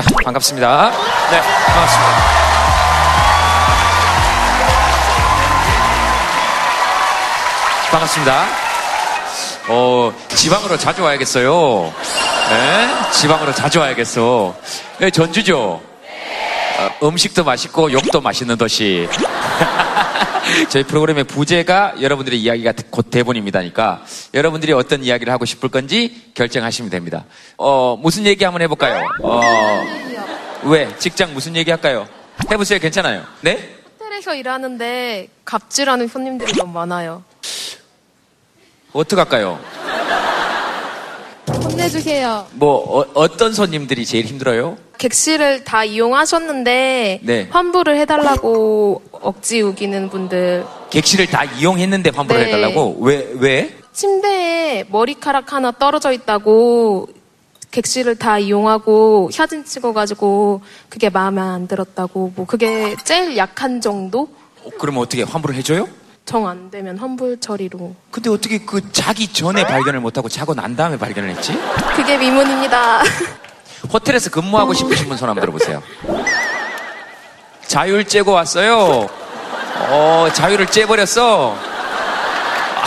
자, 반갑습니다. 네, 반갑습니다. 반갑습니다. 어, 지방으로 자주 와야겠어요. 네, 지방으로 자주 와야겠어. 네, 전주죠? 어, 음식도 맛있고 욕도 맛있는 도시. 저희 프로그램의 부제가 여러분들의 이야기가 곧 대본입니다니까 여러분들이 어떤 이야기를 하고 싶을 건지 결정하시면 됩니다. 어, 무슨 얘기 한번 해볼까요? 어, 왜? 직장 무슨 얘기 할까요? 해보세요. 괜찮아요. 네? 호텔에서 일하는데 갑질하는 손님들이 너무 많아요. 어떡할까요? 혼내주세요. 뭐, 어, 떤 손님들이 제일 힘들어요? 객실을 다 이용하셨는데 네. 환불을 해달라고 억지 우기는 분들 객실을 다 이용했는데 환불을 네. 해달라고? 왜, 왜? 침대에 머리카락 하나 떨어져 있다고 객실을 다 이용하고 사진 찍어가지고 그게 마음에 안 들었다고 뭐 그게 제일 약한 정도 어, 그러면 어떻게 환불을 해줘요? 정 안 되면 환불 처리로 근데 어떻게 그 자기 전에 발견을 못하고 자고 난 다음에 발견을 했지? 그게 미문입니다. 호텔에서 근무하고 싶으신 분 손 한번 들어보세요. 자율 째고 왔어요. 어, 자율을 째버렸어. 아,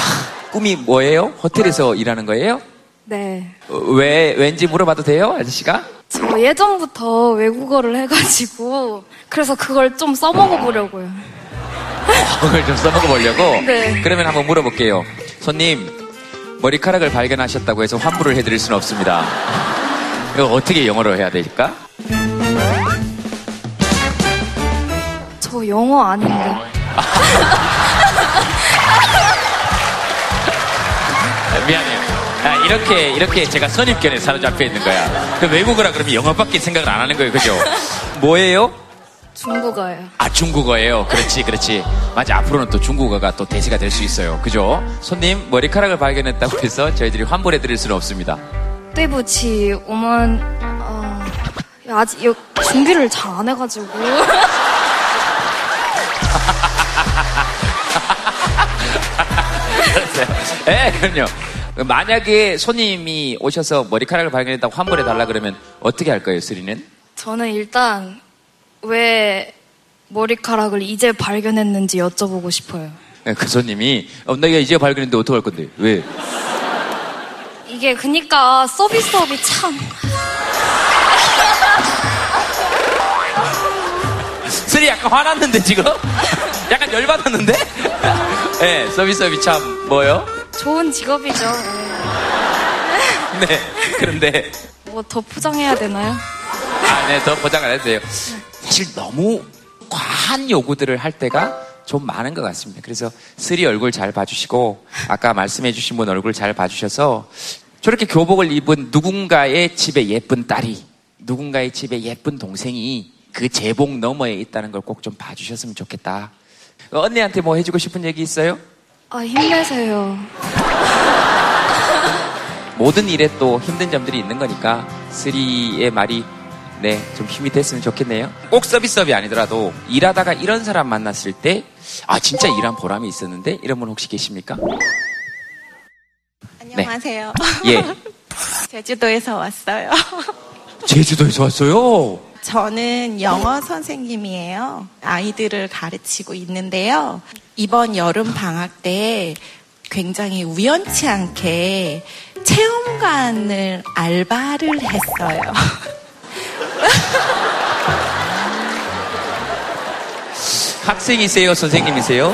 꿈이 뭐예요? 호텔에서 일하는 거예요? 네. 어, 왜, 왠지 물어봐도 돼요? 아저씨가? 저 예전부터 외국어를 해가지고, 그래서 그걸 좀 써먹어 보려고요. 그걸 좀 써먹어 보려고? 네. 그러면 한번 물어볼게요. 손님, 머리카락을 발견하셨다고 해서 환불을 해드릴 수는 없습니다. 이거 어떻게 영어로 해야 될까? 저 영어 아닌데. 아, 미안해요. 아, 이렇게, 이렇게 제가 선입견에 사로잡혀 있는 거야. 그 외국어라 그러면 영어밖에 생각을 안 하는 거예요. 그죠? 뭐예요? 중국어예요. 아, 중국어예요. 그렇지, 그렇지. 맞아. 앞으로는 또 중국어가 또 대세가 될 수 있어요. 그죠? 손님, 머리카락을 발견했다고 해서 저희들이 환불해드릴 수는 없습니다. 对不起,我们, 어, 아직 여- 준비를 잘 안 해가지고. 예, 그럼요. 만약에 손님이 오셔서 머리카락을 발견했다고 환불해달라 그러면 어떻게 할 거예요, 스리는? 저는 일단, 왜 머리카락을 이제 발견했는지 여쭤보고 싶어요. 예, 그 손님이, 어, 내가 이제 발견했는데 어떡할 건데? 왜? 이게 그니까 서비스업이 참. 스리 약간 화났는데, 지금? 약간 열받았는데? 예, 서비스업이 참, 뭐요? 좋은 직업이죠. 네. 그런데, 뭐 더 포장해야 되나요? 아, 네, 더 포장 안 해도 돼요. 사실 너무 과한 요구들을 할 때가 좀 많은 것 같습니다. 그래서 스리 얼굴 잘 봐주시고, 아까 말씀해주신 분 얼굴 잘 봐주셔서, 저렇게 교복을 입은 누군가의 집에 예쁜 딸이, 누군가의 집에 예쁜 동생이 그 제복 너머에 있다는 걸 꼭 좀 봐주셨으면 좋겠다. 언니한테 뭐 해주고 싶은 얘기 있어요? 아, 힘내세요. 모든 일에 또 힘든 점들이 있는 거니까 스리의 말이 네 좀 힘이 됐으면 좋겠네요. 꼭 서비스업이 아니더라도 일하다가 이런 사람 만났을 때 아 진짜 일한 보람이 있었는데 이런 분 혹시 계십니까? 안녕하세요. 예 제주도에서 왔어요. 제주도에서 왔어요. 저는 영어 선생님이에요. 아이들을 가르치고 있는데요. 이번 여름 방학 때 굉장히 우연치 않게 체험관을 알바를 했어요. 학생이세요, 선생님이세요?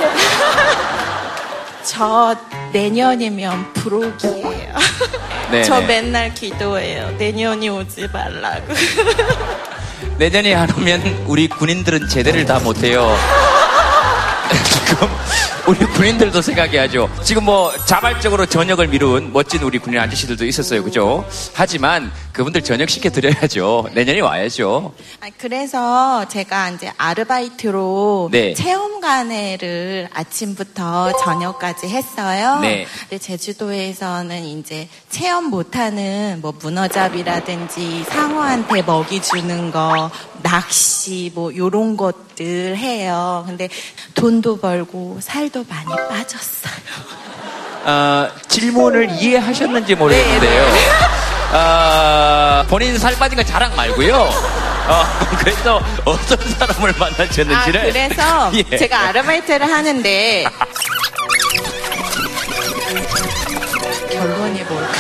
저 내년이면 부록이에요. 네. 저 맨날 기도해요. 내년이 오지 말라고. 내년에 안 오면 우리 군인들은 제대를 다 못해요. 지금 우리 군인들도 생각해야죠. 지금 뭐 자발적으로 전역을 미룬 멋진 우리 군인 아저씨들도 있었어요. 그죠? 하지만 그분들 전역 시켜 드려야죠. 내년에 와야죠. 아, 그래서 제가 이제 아르바이트로 네. 체험관회를 아침부터 저녁까지 했어요. 네. 근데 제주도에서는 이제 체험 못하는 뭐 문어잡이라든지 상어한테 먹이 주는 거, 낚시 뭐 요런 것들 해요. 근데 돈도 벌고 살도 많이 빠졌어요. 어, 질문을 이해하셨는지 모르겠는데요. 어, 본인 살 빠진 거 자랑 말고요. 어, 그래서 어떤 사람을 아, 만나셨는지를. 그래서 예. 제가 아르바이트를 하는데 결론이 뭘까?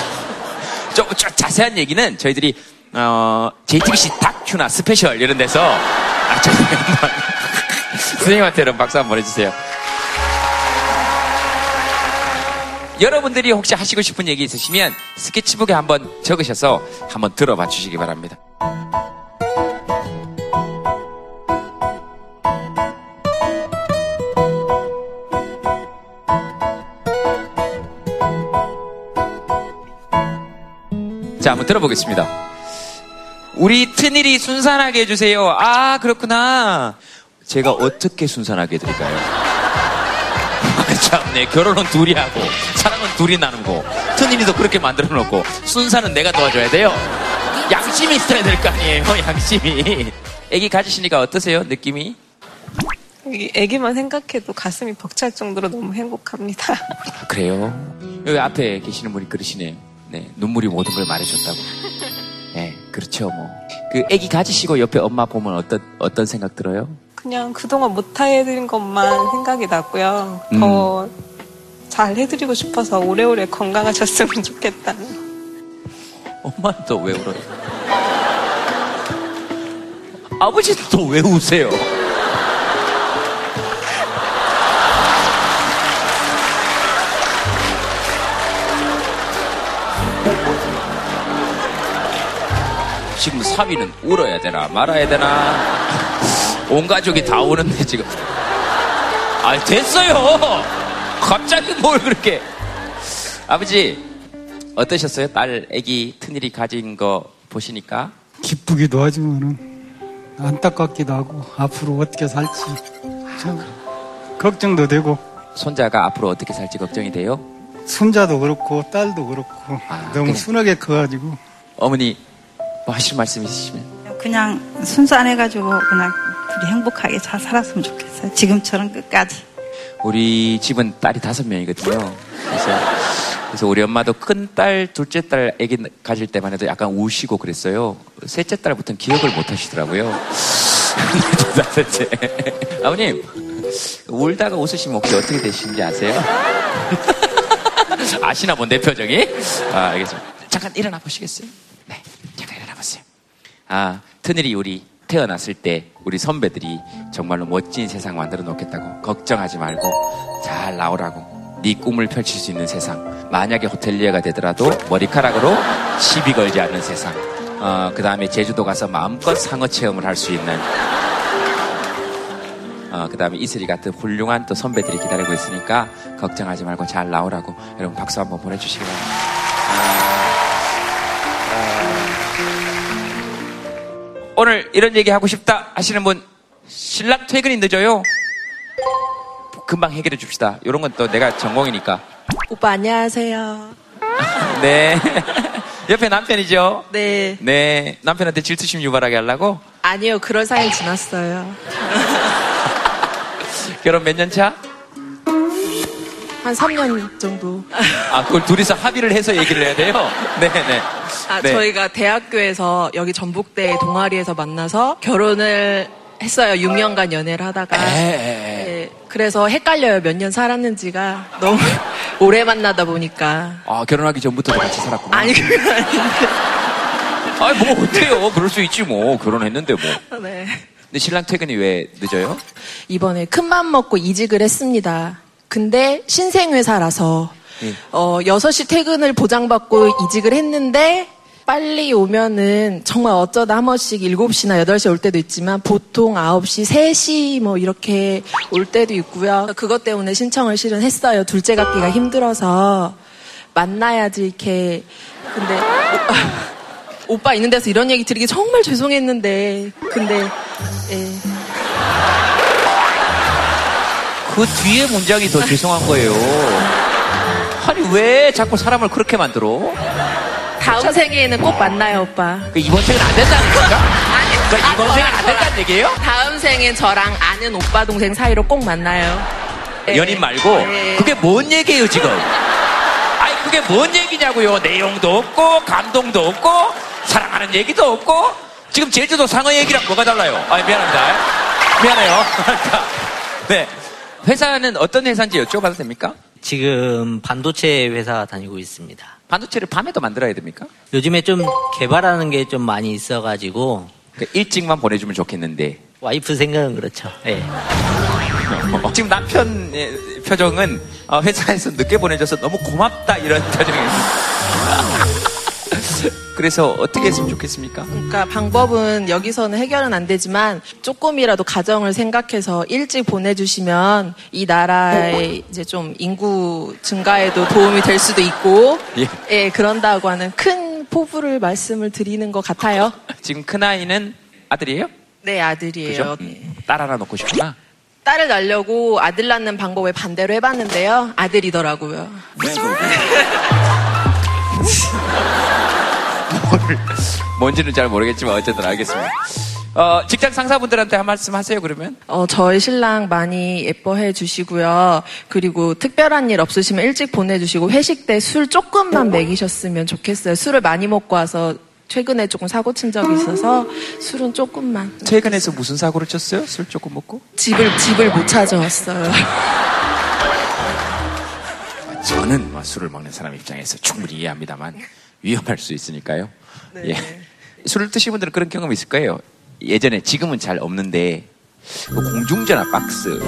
좀, 좀 자세한 얘기는 저희들이 어, JTBC 다큐나 스페셜 이런 데서 아, 저희 한번 선생님한테 여러분 박수 한번 보내주세요. 여러분들이 혹시 하시고 싶은 얘기 있으시면 스케치북에 한번 적으셔서 한번 들어봐 주시기 바랍니다. 자, 한번 들어보겠습니다. 우리 트닐이 순산하게 해주세요. 아, 그렇구나. 제가 어떻게 순산하게 해드릴까요? 아, 참네. 결혼은 둘이 하고, 둘이 나누고, 트닐이도 그렇게 만들어 놓고, 순산은 내가 도와줘야 돼요. 양심이 있어야 될 거 아니에요, 양심이. 애기 가지시니까 어떠세요, 느낌이? 이 애기 만 생각해도 가슴이 벅찰 정도로 너무 행복합니다. 아, 그래요? 여기 앞에 계시는 분이 그러시네요. 네, 눈물이 모든 걸 말해줬다고. 네, 그렇죠, 뭐. 그 애기 가지시고 옆에 엄마 보면 어떤, 어떤 생각 들어요? 그냥 그동안 못 해드린 것만 생각이 나고요. 음. 더잘 해드리고 싶어서 오래오래 건강하셨으면 좋겠다는. 엄마는 또 왜 울어요? 아버지도 또왜 우세요? 지금 사위는 울어야 되나 말아야 되나 온 가족이 다 우는데 지금 아 됐어요 갑자기 뭘 그렇게 아버지 어떠셨어요? 딸 아기 트닐이 가진 거 보시니까 기쁘기도 하지만은 안타깝기도 하고 앞으로 어떻게 살지 참 걱정도 되고 손자가 앞으로 어떻게 살지 걱정이 돼요? 손자도 그렇고 딸도 그렇고 아, 너무. 순하게 커가지고 어머니 뭐 하실 말씀 있으시면 그냥 순수안 해가지고 그냥 둘이 행복하게 잘 살았으면 좋겠어요. 지금처럼 끝까지. 우리 집은 딸이 다섯 명이거든요. 그래서 그래서 우리 엄마도 큰 딸, 둘째 딸 아기 가질 때만 해도 약간 우시고 그랬어요. 셋째 딸부터는 기억을 못 하시더라고요. 아버님, 울다가 웃으시면 혹시 어떻게 되시는지 아세요? 아시나 본데, 표정이? 아, 알겠습니다. 잠깐 일어나 보시겠어요? 네, 잠깐 일어나 보세요. 아, 트늘이 우리 태어났을 때 우리 선배들이 정말로 멋진 세상 만들어 놓겠다고 걱정하지 말고 잘 나오라고 네 꿈을 펼칠 수 있는 세상. 만약에 호텔리어가 되더라도 머리카락으로 시비 걸지 않는 세상. 어, 그 다음에 제주도 가서 마음껏 상어 체험을 할 수 있는. 어, 그 다음에 이슬이 같은 훌륭한 또 선배들이 기다리고 있으니까 걱정하지 말고 잘 나오라고 여러분 박수 한번 보내주시기 바랍니다. 오늘 이런 얘기 하고 싶다 하시는 분 신랑 퇴근이 늦어요. 금방 해결해 줍시다. 이런 건 또 내가 전공이니까. 오빠 안녕하세요. 네. 옆에 남편이죠? 네. 네. 남편한테 질투심 유발하게 하려고? 아니요, 그럴 사이 지났어요. 결혼 몇 년 차? 한 3년 정도. 아, 그걸 둘이서 합의를 해서 얘기를 해야 돼요? 네네. 아, 네. 저희가 대학교에서 여기 전북대 동아리에서 만나서 결혼을 했어요. 6년간 연애를 하다가. 네, 그래서 헷갈려요. 몇 년 살았는지가 너무 오래 만나다 보니까. 아, 결혼하기 전부터도 같이 살았구나. 아니, 그건 아닌데. 아니, 뭐, 어때요? 그럴 수 있지, 뭐. 결혼했는데, 뭐. 네. 근데 신랑 퇴근이 왜 늦어요? 이번에 큰맘 먹고 이직을 했습니다. 근데 신생회사라서 예. 어, 6시 퇴근을 보장받고 이직을 했는데 빨리 오면은 정말 어쩌다 한 번씩 7시나 8시 올 때도 있지만 보통 9시, 3시 뭐 이렇게 올 때도 있고요. 그것 때문에 신청을 실은 했어요. 둘째 갖기가 힘들어서 만나야지 이렇게 근데 오빠, 오빠 있는 데서 이런 얘기 드리기 정말 죄송했는데 근데 예. 그 뒤에 문장이 더 죄송한 거예요. 아니, 왜 자꾸 사람을 그렇게 만들어? 다음 생에는 꼭 만나요, 오빠. 그 이번 생은 안 된다는 건가? 그러니까 이번 생은 안 된다는 얘기예요? 다음 생엔 저랑 아는 오빠 동생 사이로 꼭 만나요. 네. 연인 말고 네. 그게 뭔 얘기예요 지금? 아니 그게 뭔 얘기냐고요? 내용도 없고 감동도 없고 사랑하는 얘기도 없고 지금 제주도 상어 얘기랑 뭐가 달라요? 아, 미안합니다. 미안해요. 네. 회사는 어떤 회사인지 여쭤봐도 됩니까? 지금 반도체 회사 다니고 있습니다. 반도체를 밤에도 만들어야 됩니까? 요즘에 좀 개발하는 게 좀 많이 있어가지고 그 일찍만 보내주면 좋겠는데. 와이프 생각은 그렇죠. 예. 지금 남편의 표정은 어, 회사에서 늦게 보내줘서 너무 고맙다 이런 표정이에요. 그래서 어떻게 했으면 좋겠습니까? 그러니까 방법은 여기서는 해결은 안 되지만 조금이라도 가정을 생각해서 일찍 보내주시면 이 나라의 이제 좀 인구 증가에도 도움이 될 수도 있고 예. 예, 그런다고 하는 큰 포부를 말씀을 드리는 것 같아요. 지금 큰 아이는 아들이에요? 네, 아들이에요. 그죠? 음, 딸 하나 놓고 싶구나. 딸을 낳으려고 아들 낳는 방법을 반대로 해봤는데요. 아들이더라고요. 뭔지는 잘 모르겠지만 어쨌든 알겠습니다. 어, 직장 상사분들한테 한 말씀 하세요, 그러면? 어, 저희 신랑 많이 예뻐해 주시고요. 그리고 특별한 일 없으시면 일찍 보내주시고 회식 때 술 조금만 먹이셨으면 좋겠어요. 술을 많이 먹고 와서 최근에 조금 사고 친 적이 있어서 술은 조금만. 퇴근해서 무슨 사고를 쳤어요? 술 조금 먹고? 집을, 집을 못 찾아왔어요. 저는 뭐 술을 먹는 사람 입장에서 충분히 이해합니다만 위험할 수 있으니까요. 예. 술을 드신 분들은 그런 경험이 있을 거예요. 예전에 지금은 잘 없는데 그 공중전화 박스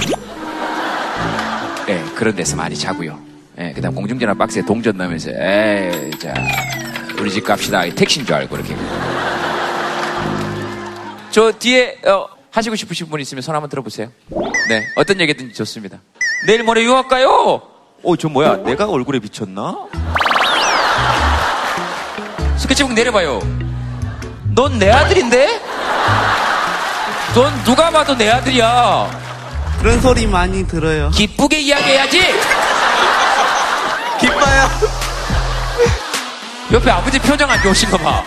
예, 그런 데서 많이 자고요. 예, 그다음 공중전화 박스에 동전 넣으면서 에이 자 우리 집 갑시다 택시인 줄 알고 이렇게 저 뒤에 어, 하시고 싶으신 분 있으면 손 한번 들어보세요. 네, 어떤 얘기든지 좋습니다. 내일 모레 유학 가요. 어, 저 뭐야? 내가 얼굴에 비쳤나? 스케치북 내려봐요. 넌 내 아들인데? 넌 누가 봐도 내 아들이야. 그런 소리 많이 들어요. 기쁘게 이야기해야지. 기뻐요. 옆에 아버지 표정 안 좋으신 거 봐.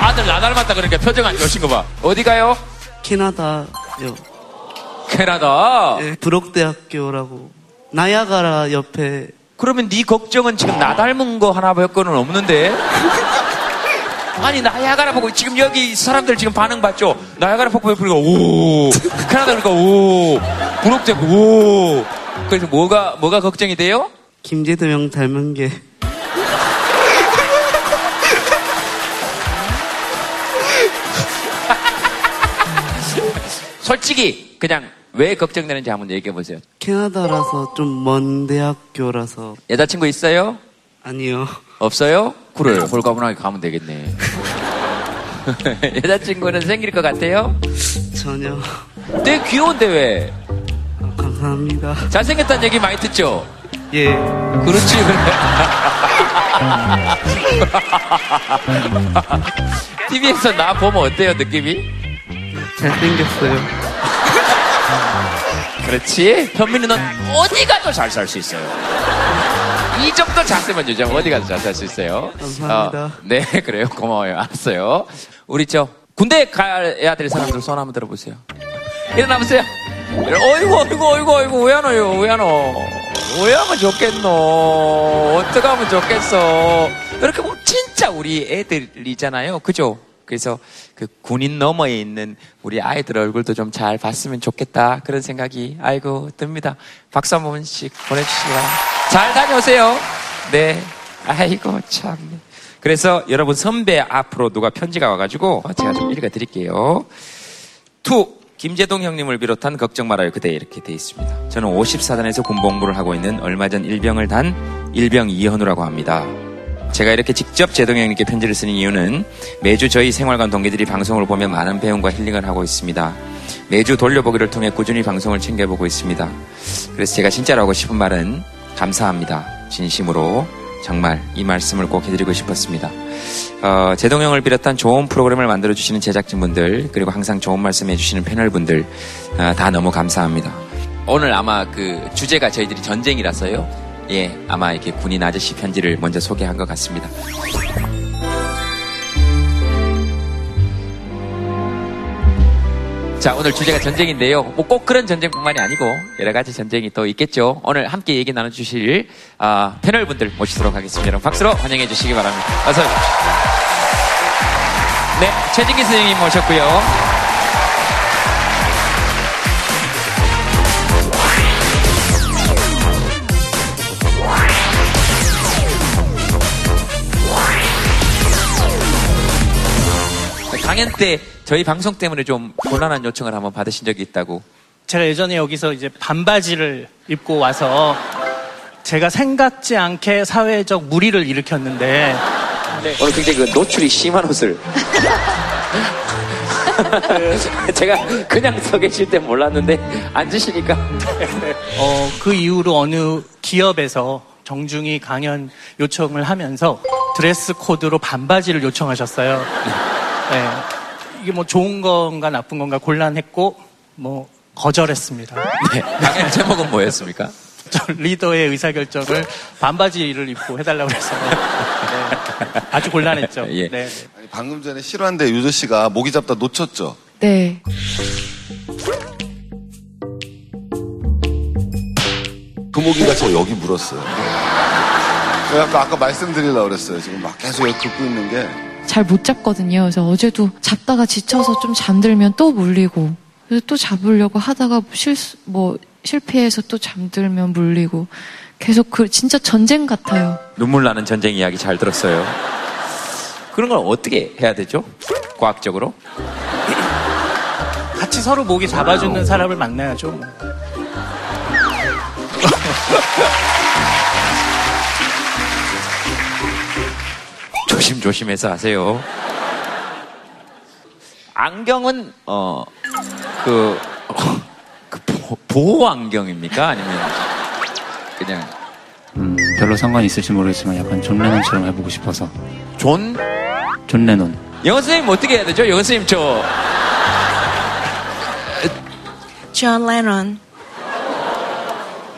아들 나 닮았다 그러니까 표정 안 좋으신 거 봐. 어디 가요? 캐나다요. 캐나다. 예, 브록대학교라고. 나야가라 옆에 그러면 네 걱정은 지금 나 닮은 거 하나밖에는 없는데? 아니 나야가라 보고 지금 여기 사람들 지금 반응 봤죠? 나야가라 폭포 옆으니까 오 캐나다 그러니까 오 부록대고 오 그래서 뭐가 뭐가 걱정이 돼요? 김재도명 닮은 게 솔직히 그냥 왜 걱정되는지 한번 얘기해 보세요. 캐나다라서 좀 먼 대학교라서 여자친구 있어요? 아니요. 없어요? 그래 홀가분하게 가면 되겠네. 여자친구는 생길 것 같아요? 전혀. 되게 귀여운데 왜? 감사합니다. 잘생겼다는 얘기 많이 듣죠? 예. 그렇지 그래. TV에서 나 보면 어때요 느낌이? 잘생겼어요. 그렇지. 현민이 넌 어디 가도 잘 살 수 있어요. 이 정도 자세만 유지하면 어디 잘살수 있어요. 감사합니다. 어, 네, 그래요. 고마워요. 알았어요. 우리 저 군대 가야 될 사람들 손 한번 들어보세요. 일어나보세요. 어이구, 어이구, 어이구, 어이구, 왜 안 와요? 왜 안 와? 왜 하면 좋겠노? 어떻게 하면 좋겠어? 이렇게 보면 진짜 우리 애들이잖아요. 그죠? 그래서 그 군인 너머에 있는 우리 아이들 얼굴도 좀 잘 봤으면 좋겠다. 그런 생각이, 아이고, 듭니다. 박수 한 번씩 보내주시기 바랍니다. 잘 다녀오세요. 네. 아이고, 참. 그래서 여러분 선배 앞으로 누가 편지가 와가지고 제가 좀 읽어드릴게요. To. 김제동 형님을 비롯한 걱정 말아요 그대 이렇게 돼 있습니다. 저는 54사단에서 군복무를 하고 있는 얼마 전 일병을 단 일병 이현우라고 합니다. 제가 이렇게 직접 제동 형님께 편지를 쓰는 이유는 매주 저희 생활관 동기들이 방송을 보며 많은 배움과 힐링을 하고 있습니다. 매주 돌려보기를 통해 꾸준히 방송을 챙겨보고 있습니다. 그래서 제가 진짜로 하고 싶은 말은 감사합니다. 진심으로 정말 이 말씀을 꼭 해드리고 싶었습니다. 어, 제동형을 비롯한 좋은 프로그램을 만들어주시는 제작진분들, 그리고 항상 좋은 말씀 해주시는 패널분들, 어, 다 너무 감사합니다. 오늘 아마 그 주제가 저희들이 전쟁이라서요. 예, 아마 이렇게 군인 아저씨 편지를 먼저 소개한 것 같습니다. 자, 오늘 주제가 전쟁인데요. 뭐 꼭 그런 전쟁뿐만이 아니고 여러 가지 전쟁이 또 있겠죠. 오늘 함께 얘기 나눠주실 아, 패널 분들 모시도록 하겠습니다. 여러분 박수로 환영해 주시기 바랍니다. 어서 오십시오. 네, 최진기 선생님 모셨고요. 강연 때 저희 방송 때문에 좀 곤란한 요청을 한번 받으신 적이 있다고. 제가 예전에 여기서 이제 반바지를 입고 와서 제가 생각지 않게 사회적 무리를 일으켰는데 오늘 굉장히 그 노출이 심한 옷을. 제가 그냥 서 계실 때 몰랐는데 앉으시니까. 어, 그 이후로 어느 기업에서 정중히 강연 요청을 하면서 드레스 코드로 반바지를 요청하셨어요. 네. 이게 뭐 좋은 건가 나쁜 건가 곤란했고 뭐 거절했습니다. 네, 강연 제목은 뭐였습니까? 저 리더의 의사결정을 반바지를 입고 해달라고 그랬어요. 네. 아주 곤란했죠. 예. 네. 아니, 방금 전에 실화인데 유저 씨가 모기 잡다 놓쳤죠. 네. 그 모기가 저 여기 물었어요. 제가 아까, 아까 말씀드리려고 그랬어요. 지금 막 계속 여기 긁고 있는 게. 잘 못 잡거든요. 그래서 어제도 잡다가 지쳐서 좀 잠들면 또 물리고, 그래서 또 잡으려고 하다가 실수, 뭐, 실패해서 또 잠들면 물리고, 계속 그, 진짜 전쟁 같아요. 눈물 나는 전쟁 이야기 잘 들었어요. 그런 걸 어떻게 해야 되죠? 과학적으로? 같이 서로 목이 잡아주는 사람을 만나야죠. 조심조심해서 하세요. 안경은 어그그 보- 보호 안경입니까? 아니면 그냥 음, 별로 상관이 있을지 모르겠지만 약간 존 레논처럼 해보고 싶어서. 존? 존 레논. 영어 선생님 어떻게 해야 되죠? 영어 선생님 저 존 레논.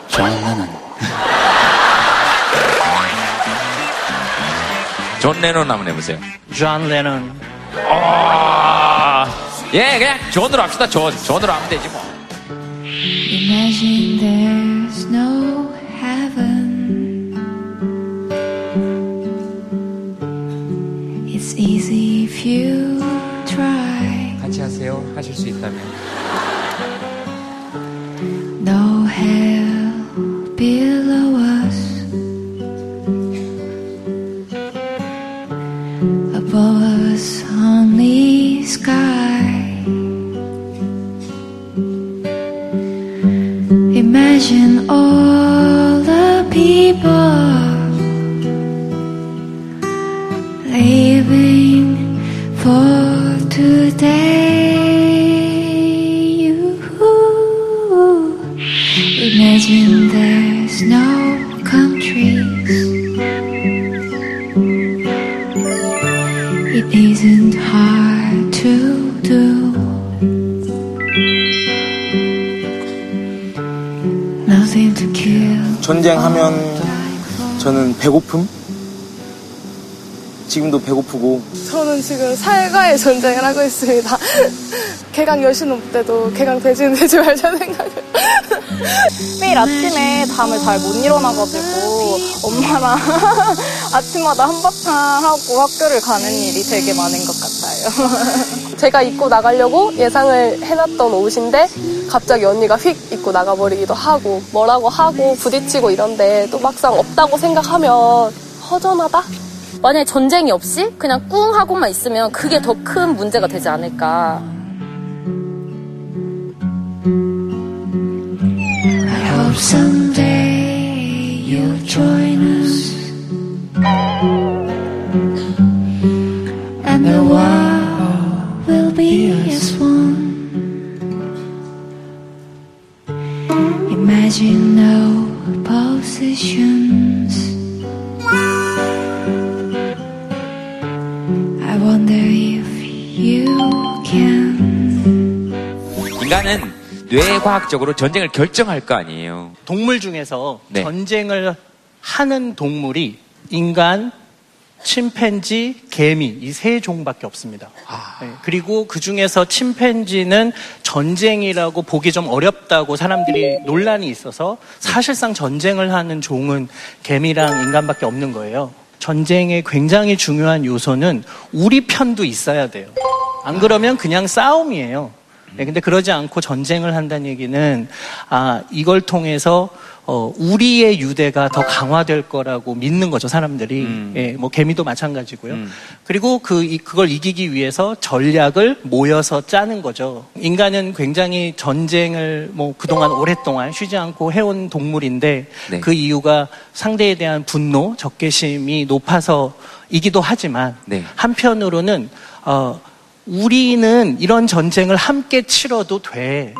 존 레논. 존 레논 한번 해보세요. 존 레논. 아, 예, 그냥 존으로 합시다. 존, 존으로 하면 되지 뭐. 지금 살과의 전쟁을 하고 있습니다. 개강 여신 올 때도 개강 돼지는 되지 말자 생각을. 매일 아침에 잠을 잘 못 일어나가지고 엄마랑 아침마다 한바탕 하고 학교를 가는 일이 되게 많은 것 같아요. 제가 입고 나가려고 예상을 해놨던 옷인데 갑자기 언니가 휙 입고 나가버리기도 하고 뭐라고 하고 부딪히고 이런데 또 막상 없다고 생각하면 허전하다? 만약에 전쟁이 없이 그냥 꿍 하고만 있으면 그게 더 큰 문제가 되지 않을까. I hope someday 인간은 뇌과학적으로 전쟁을 결정할 거 아니에요. 동물 중에서 네. 전쟁을 하는 동물이 인간, 침팬지, 개미 이 세 종밖에 없습니다. 네, 그리고 그 중에서 침팬지는 전쟁이라고 보기 좀 어렵다고 사람들이 논란이 있어서 사실상 전쟁을 하는 종은 개미랑 인간밖에 없는 거예요. 전쟁의 굉장히 중요한 요소는 우리 편도 있어야 돼요. 안 그러면 그냥 싸움이에요. 네, 근데 그러지 않고 전쟁을 한다는 얘기는 아 이걸 통해서 어, 우리의 유대가 더 강화될 거라고 믿는 거죠 사람들이. 예, 뭐 개미도 마찬가지고요. 그리고 그 이- 그걸 이기기 위해서 전략을 모여서 짜는 거죠. 인간은 굉장히 전쟁을 뭐 그동안 오랫동안 쉬지 않고 해온 동물인데 네. 그 이유가 상대에 대한 분노, 적개심이 높아서 이기도 하지만 네. 한편으로는 어, 우리는 이런 전쟁을 함께 치러도 돼.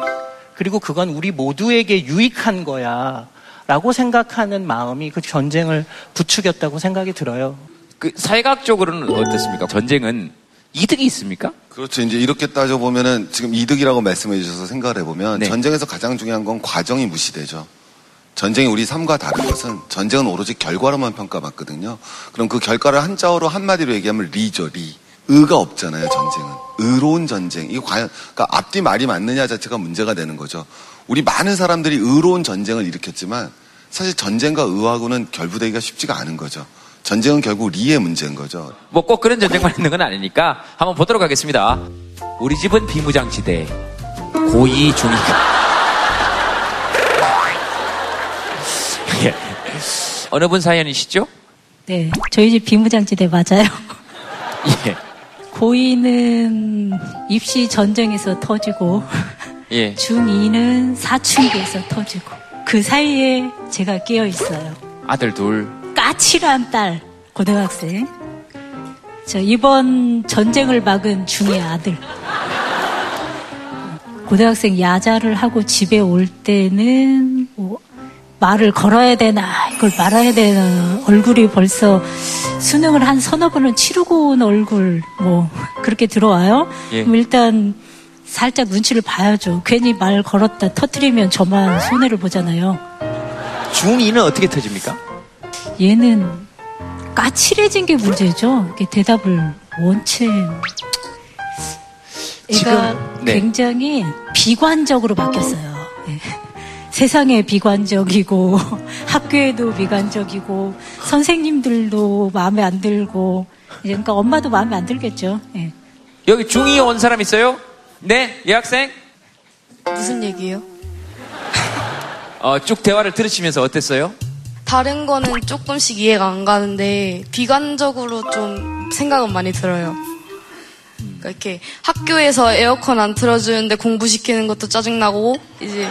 그리고 그건 우리 모두에게 유익한 거야. 라고 생각하는 마음이 그 전쟁을 부추겼다고 생각이 들어요. 그 사회학적으로는 어떻습니까? 전쟁은 이득이 있습니까? 그렇죠. 이제 이렇게 따져보면은 지금 이득이라고 말씀해 주셔서 생각을 해보면 네. 전쟁에서 가장 중요한 건 과정이 무시되죠. 전쟁이 우리 삶과 다른 것은 전쟁은 오로지 결과로만 평가받거든요. 그럼 그 결과를 한자어로 한마디로 얘기하면 리죠, 리. 의가 없잖아요, 전쟁은. 의로운 전쟁. 이거 과연, 그러니까 앞뒤 말이 맞느냐 자체가 문제가 되는 거죠. 우리 많은 사람들이 의로운 전쟁을 일으켰지만 사실 전쟁과 의하고는 결부되기가 쉽지가 않은 거죠. 전쟁은 결국 리의 문제인 거죠. 뭐 꼭 그런 전쟁만 있는 건 아니니까 한번 보도록 하겠습니다. 우리 집은 비무장지대. 고2 중2. 예. 어느 분 사연이시죠? 네, 저희 집 비무장지대 맞아요. 예. 고2는 입시 전쟁에서 터지고, 예. 중2는 사춘기에서 터지고, 그 사이에 제가 끼어 있어요. 아들 둘. 까칠한 딸, 고등학생. 저 이번 전쟁을 막은 중의 아들. 고등학생 야자를 하고 집에 올 때는 뭐 말을 걸어야 되나 이걸 말아야 되나 얼굴이 벌써 수능을 한 서너 번은 치르고 온 얼굴 뭐 그렇게 들어와요. 예. 그럼 일단 살짝 눈치를 봐야죠. 괜히 말 걸었다 터트리면 저만 손해를 보잖아요. 중2는 어떻게 터집니까? 얘는 까칠해진 게 문제죠. 대답을 원체 애가 지금, 네. 굉장히 비관적으로 바뀌었어요. 예. 세상에 비관적이고 학교에도 비관적이고 선생님들도 마음에 안 들고 그러니까 엄마도 마음에 안 들겠죠. 예. 여기 중2 온 사람 있어요? 네, 여학생? 무슨 얘기예요? 어, 쭉 대화를 들으시면서 어땠어요? 다른 거는 조금씩 이해가 안 가는데 비관적으로 좀 생각은 많이 들어요. 그러니까 이렇게 학교에서 에어컨 안 틀어주는데 공부시키는 것도 짜증나고 이제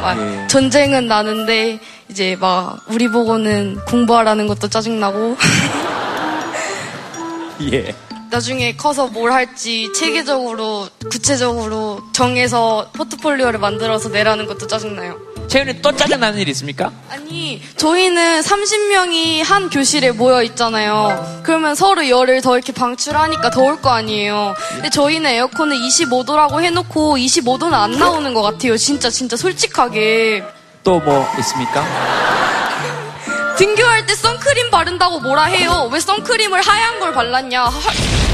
막 예. 전쟁은 나는데 이제 막 우리 보고는 공부하라는 것도 짜증나고 예. 나중에 커서 뭘 할지 체계적으로 구체적으로 정해서 포트폴리오를 만들어서 내라는 것도 짜증나요. 채연이 또 짜증나는 일 있습니까? 아니, 저희는 30명이 한 교실에 모여 있잖아요. 그러면 서로 열을 더 이렇게 방출하니까 더울 거 아니에요. 근데 저희는 에어컨을 25도라고 해놓고 25도는 안 나오는 것 같아요. 진짜, 진짜 솔직하게. 또 뭐 있습니까? 등교할 때 선크림 바른다고 뭐라 해요. 왜 선크림을 하얀 걸 발랐냐. 하-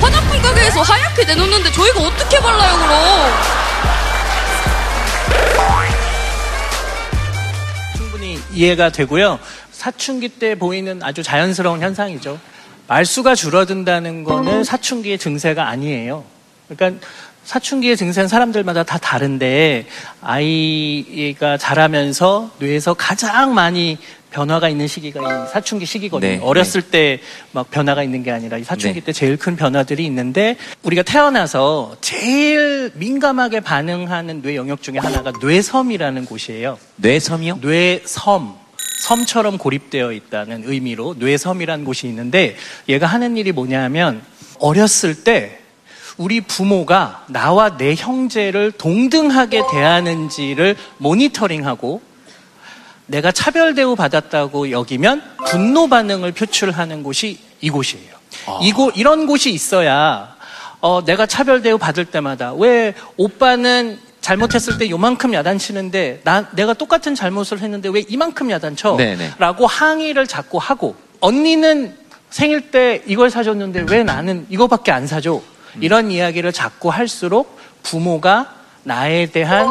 화장품 가게에서 하얗게 내놓는데 저희가 어떻게 발라요, 그럼? 이해가 되고요. 사춘기 때 보이는 아주 자연스러운 현상이죠. 말수가 줄어든다는 거는 사춘기의 증세가 아니에요. 그러니까 사춘기의 증세는 사람들마다 다 다른데 아이가 자라면서 뇌에서 가장 많이 변화가 있는 시기가 이 사춘기 시기거든요. 네, 어렸을 때막 변화가 있는 게 아니라 이 사춘기 네. 때 제일 큰 변화들이 있는데 우리가 태어나서 제일 민감하게 반응하는 뇌 영역 중에 하나가 뇌섬이라는 곳이에요. 뇌섬이요? 뇌섬. 섬처럼 고립되어 있다는 의미로 뇌섬이라는 곳이 있는데 얘가 하는 일이 뭐냐면 어렸을 때 우리 부모가 나와 내 형제를 동등하게 대하는지를 모니터링하고 내가 차별 대우 받았다고 여기면 분노 반응을 표출하는 곳이 이곳이에요. 이곳 이런 곳이 있어야 어, 내가 차별 대우 받을 때마다 왜 오빠는 잘못했을 때 요만큼 야단치는데 나 내가 똑같은 잘못을 했는데 왜 이만큼 야단쳐? 네네. 라고 항의를 자꾸 하고 언니는 생일 때 이걸 사줬는데 왜 나는 이거밖에 안 사줘? 이런 이야기를 자꾸 할수록 부모가 나에 대한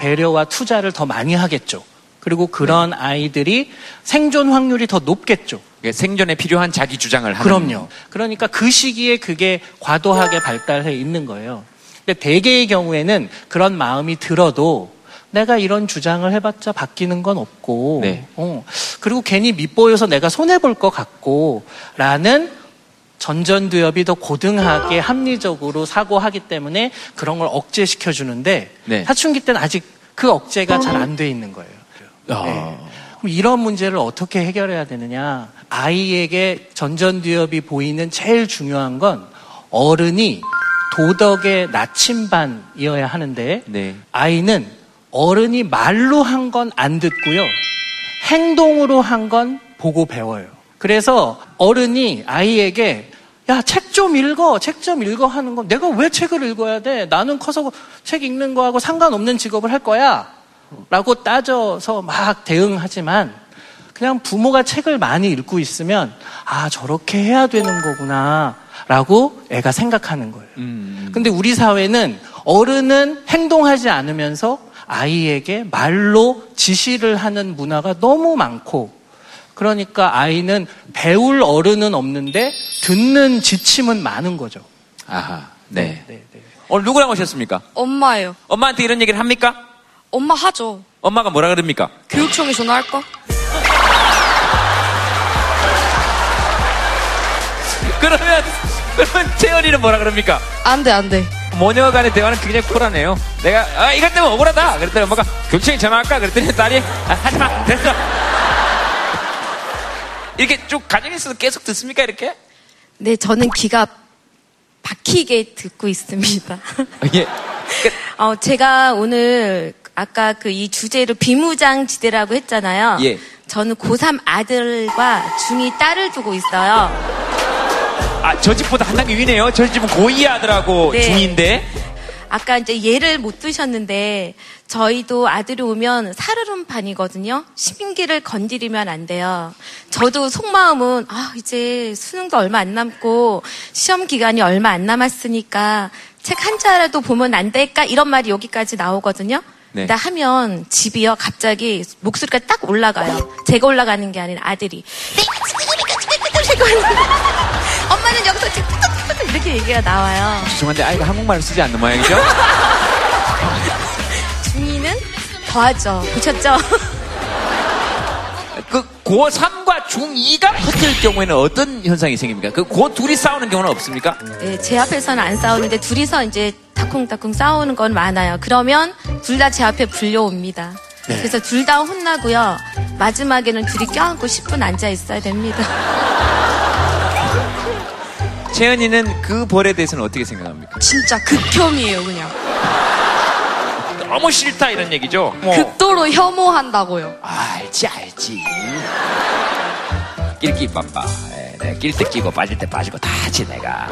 배려와 투자를 더 많이 하겠죠. 그리고 그런 아이들이 생존 확률이 더 높겠죠. 생존에 필요한 자기 주장을 하는. 그럼요. 그러니까 그 시기에 그게 과도하게 발달해 있는 거예요. 근데 대개의 경우에는 그런 마음이 들어도 내가 이런 주장을 해봤자 바뀌는 건 없고, 네. 어, 그리고 괜히 밑보여서 내가 손해볼 것 같고, 라는 전전두엽이 더 고등하게 합리적으로 사고하기 때문에 그런 걸 억제시켜 주는데 네. 사춘기 때는 아직 그 억제가 잘 안 돼 있는 거예요. 아. 네. 그럼 이런 문제를 어떻게 해결해야 되느냐? 아이에게 전전두엽이 보이는 제일 중요한 건 어른이 도덕의 나침반이어야 하는데 네. 아이는 어른이 말로 한 건 안 듣고요. 행동으로 한 건 보고 배워요. 그래서 어른이 아이에게 야, 책 좀 읽어. 책 좀 읽어 하는 건 내가 왜 책을 읽어야 돼? 나는 커서 책 읽는 거하고 상관없는 직업을 할 거야. 라고 따져서 막 대응하지만 그냥 부모가 책을 많이 읽고 있으면 아, 저렇게 해야 되는 거구나. 라고 애가 생각하는 거예요. 근데 우리 사회는 어른은 행동하지 않으면서 아이에게 말로 지시를 하는 문화가 너무 많고 그러니까 아이는 배울 어른은 없는데 듣는 지침은 많은 거죠. 아하. 네. 오늘 누구랑 오셨습니까? 엄마예요. 엄마한테 이런 얘기를 합니까? 엄마 하죠. 엄마가 뭐라 그럽니까? 교육청에 전화할까? 그러면, 그러면 채연이는 뭐라 그럽니까? 안 돼, 안 돼. 모녀 간의 대화는 굉장히 쿨하네요. 내가, 아, 이것 때문에 억울하다. 그랬더니 엄마가 교육청에 전화할까? 그랬더니 딸이, 아, 하지 마. 됐어. 이렇게 쭉 가정에서도 계속 듣습니까? 이렇게? 네, 저는 귀가 박히게 듣고 있습니다. 예. 어, 제가 오늘 아까 그 이 주제로 비무장지대라고 했잖아요. 예. 저는 고3 아들과 중2 딸을 두고 있어요. 아, 저 집보다 한 단계 위네요. 저 집은 고2 아들하고 네. 중인데. 아까 이제 예를 못 드셨는데 저희도 아들이 오면 살얼음판이거든요. 시민기를 건드리면 안 돼요. 저도 속마음은 아 이제 수능도 얼마 안 남고 시험 기간이 얼마 안 남았으니까 책 한 자라도 보면 안 될까 이런 말이 여기까지 나오거든요. 네. 근데 하면 집이요 갑자기 목소리가 딱 올라가요. 제가 올라가는 게 아니라 아들이 엄마는 여기서 지금 이렇게 얘기가 나와요. 죄송한데 아이가 한국말을 쓰지 않는 모양이죠? 중이는 더하죠. 보셨죠? 그 고3과 중2가 붙을 경우에는 어떤 현상이 생깁니까? 그 고 둘이 싸우는 경우는 없습니까? 네, 제 앞에서는 안 싸우는데 둘이서 이제 타쿵타쿵 싸우는 건 많아요. 그러면 둘 다 제 앞에 불려옵니다. 네. 그래서 둘 다 혼나고요. 마지막에는 둘이 껴안고 10분 앉아 있어야 됩니다. 채연이는 그 벌에 대해서는 어떻게 생각합니까? 진짜 극혐이에요, 그냥. 너무 싫다 이런 얘기죠? 뭐. 극도로 혐오한다고요. 알지 알지. 낄끼 빠빠. 예, 내가 낄때 끼고 빠질 때 빠지고 다 하지 내가.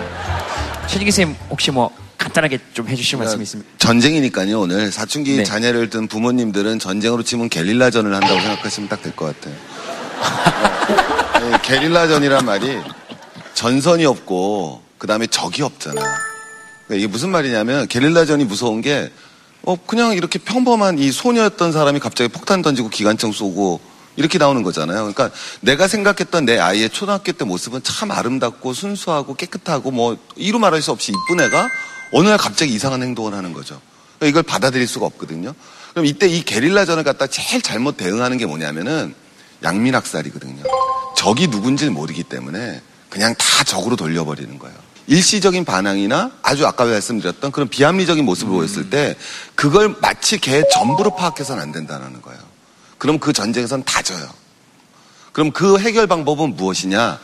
최진기 선생님 혹시 뭐 간단하게 좀 해주실 말씀 있습니까? 전쟁이니까요, 오늘. 사춘기 네. 자녀를 둔 부모님들은 전쟁으로 치면 게릴라전을 한다고 생각하시면 딱 될 것 같아요. 아니, 게릴라전이란 말이 전선이 없고, 그 다음에 적이 없잖아. 그러니까 이게 무슨 말이냐면, 게릴라전이 무서운 게, 어, 그냥 이렇게 평범한 이 소녀였던 사람이 갑자기 폭탄 던지고 기관총 쏘고, 이렇게 나오는 거잖아요. 그러니까 내가 생각했던 내 아이의 초등학교 때 모습은 참 아름답고 순수하고 깨끗하고 뭐 이루 말할 수 없이 이쁜 애가 어느 날 갑자기 이상한 행동을 하는 거죠. 그러니까 이걸 받아들일 수가 없거든요. 그럼 이때 이 게릴라전을 갖다 제일 잘못 대응하는 게 뭐냐면은 양민학살이거든요. 적이 누군지를 모르기 때문에 그냥 다 적으로 돌려버리는 거예요. 일시적인 반항이나 아주 아까 말씀드렸던 그런 비합리적인 모습을 보였을 때 그걸 마치 걔 전부로 파악해서는 안 된다는 거예요. 그럼 그 전쟁에선 다 져요. 그럼 그 해결 방법은 무엇이냐?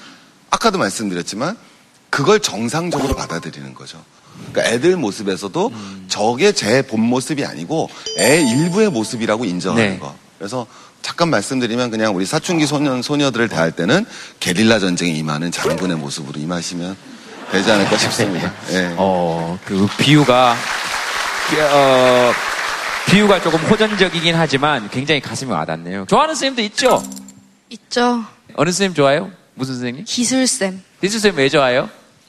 아까도 말씀드렸지만 그걸 정상적으로 받아들이는 거죠. 그러니까 애들 모습에서도 저게 제 본 모습이 아니고 애 일부의 모습이라고 인정하는 네. 거. 그래서 잠깐 말씀드리면 그냥 우리 사춘기 소년 소녀들을 대할 때는 게릴라 전쟁에 임하는 장군의 모습으로 임하시면 되지 않을까 싶습니다. 예. 어, 그 비유가, 어, 비유가 조금 호전적이긴 하지만 굉장히 가슴이 와닿네요. 좋아하는 선생님도 있죠? 있죠. 어느 선생님 좋아요? 무슨 선생님? 기술쌤. 선생님 왜 좋아요?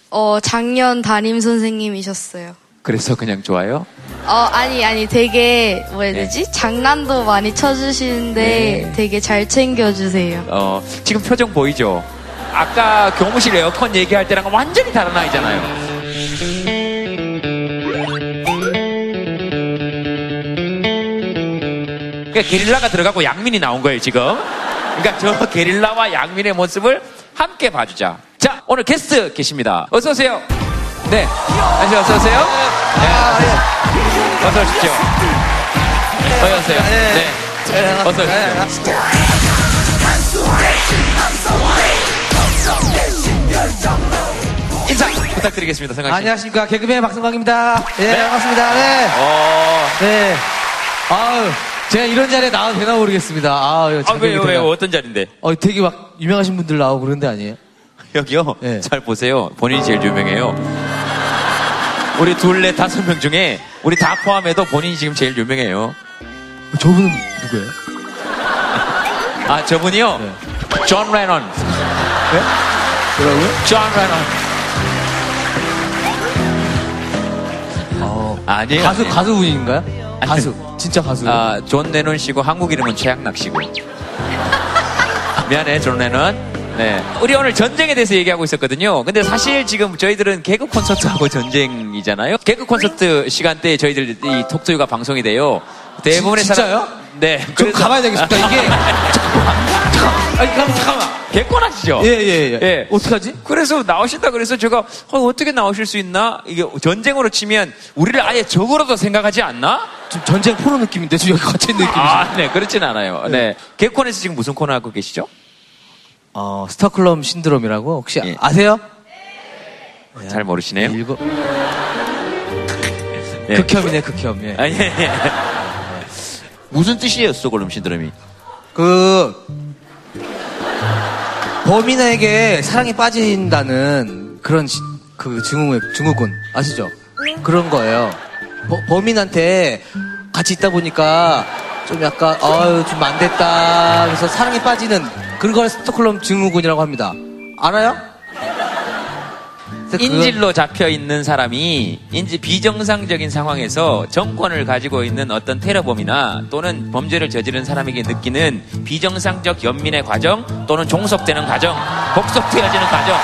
어, 작년 담임 선생님이셨어요. 그래서 그냥 좋아요? 어, 아니, 아니, 되게, 뭐 해야 네. 되지? 장난도 많이 쳐주시는데 네. 되게 잘 챙겨주세요. 어, 지금 표정 보이죠? 아까 교무실 에어컨 얘기할 때랑 완전히 다른 아이잖아요. 그러니까 게릴라가 들어가고 양민이 나온 거예요, 지금. 그러니까 저 게릴라와 양민의 모습을 함께 봐주자. 자, 오늘 게스트 계십니다. 어서오세요. 네. 안녕하세요. 어서오세요. 네. 어서 오십시오. 어서오세요. 네. 어서 오십시오. 부탁드리겠습니다, 씨. 안녕하십니까. 개그맨 박성광입니다. 예, 네. 반갑습니다. 네. 어. 네. 아유, 제가 이런 자리에 나와도 되나 모르겠습니다. 아유, 아, 왜요, 왜요? 어떤 자리인데? 어, 되게 막 유명하신 분들 나오고 그런 데 아니에요? 여기요? 네. 잘 보세요. 본인이 제일 유명해요. 우리 둘, 넷, 다섯 명 중에 우리 다 포함해도 본인이 지금 제일 유명해요. 저분은 누구예요? 아, 저분이요? 존 레논. 네? 뭐라고요? 존 레논. 아니에요. 가수, 아니에요. 가수분인가요? 가수. 진짜 가수. 아, 존 레논 씨고 한국 이름은 최양락 씨고. 미안해, 존 레논. 네. 우리 오늘 전쟁에 대해서 얘기하고 있었거든요. 근데 사실 지금 저희들은 개그 콘서트하고 전쟁이잖아요. 개그 콘서트 시간대에 저희들 이 톡투유가 방송이 돼요. 대부분의 진- 사람. 진짜요? 네. 좀 가봐야 되겠습니다. 이게. 아니, 잠깐만, 잠깐만. 개콘 하시죠? 예, 예, 예. 예. 어떡하지? 그래서 나오신다 그래서 제가 어, 어떻게 나오실 수 있나? 이게 전쟁으로 치면 우리를 아예 적으로도 생각하지 않나? 좀 전쟁 포로 느낌인데, 지금 여기 갇혀 있는 느낌이죠. 아, 네, 그렇진 않아요. 네. 개콘에서 지금 무슨 코너 하고 계시죠? 어, 스타클럼 신드롬이라고 혹시 예. 아세요? 잘 모르시네요. 일곱. 예. 극혐이네, 극혐. 예. 아, 예, 예. 무슨 뜻이에요, 스톡홀름 신드롬이? 그 범인에게 사랑에 빠진다는 그런 시- 그 증후 증후군 아시죠? 그런 거예요. 버- 범인한테 같이 있다 보니까 좀 약간 아유 좀 안 됐다 그래서 사랑에 빠지는 그런 걸 스톡홀름 증후군이라고 합니다. 알아요? 인질로 잡혀 있는 사람이 인지 비정상적인 상황에서 정권을 가지고 있는 어떤 테러범이나 또는 범죄를 저지른 사람에게 느끼는 비정상적 연민의 과정 또는 종속되는 과정, 복속되어지는 과정.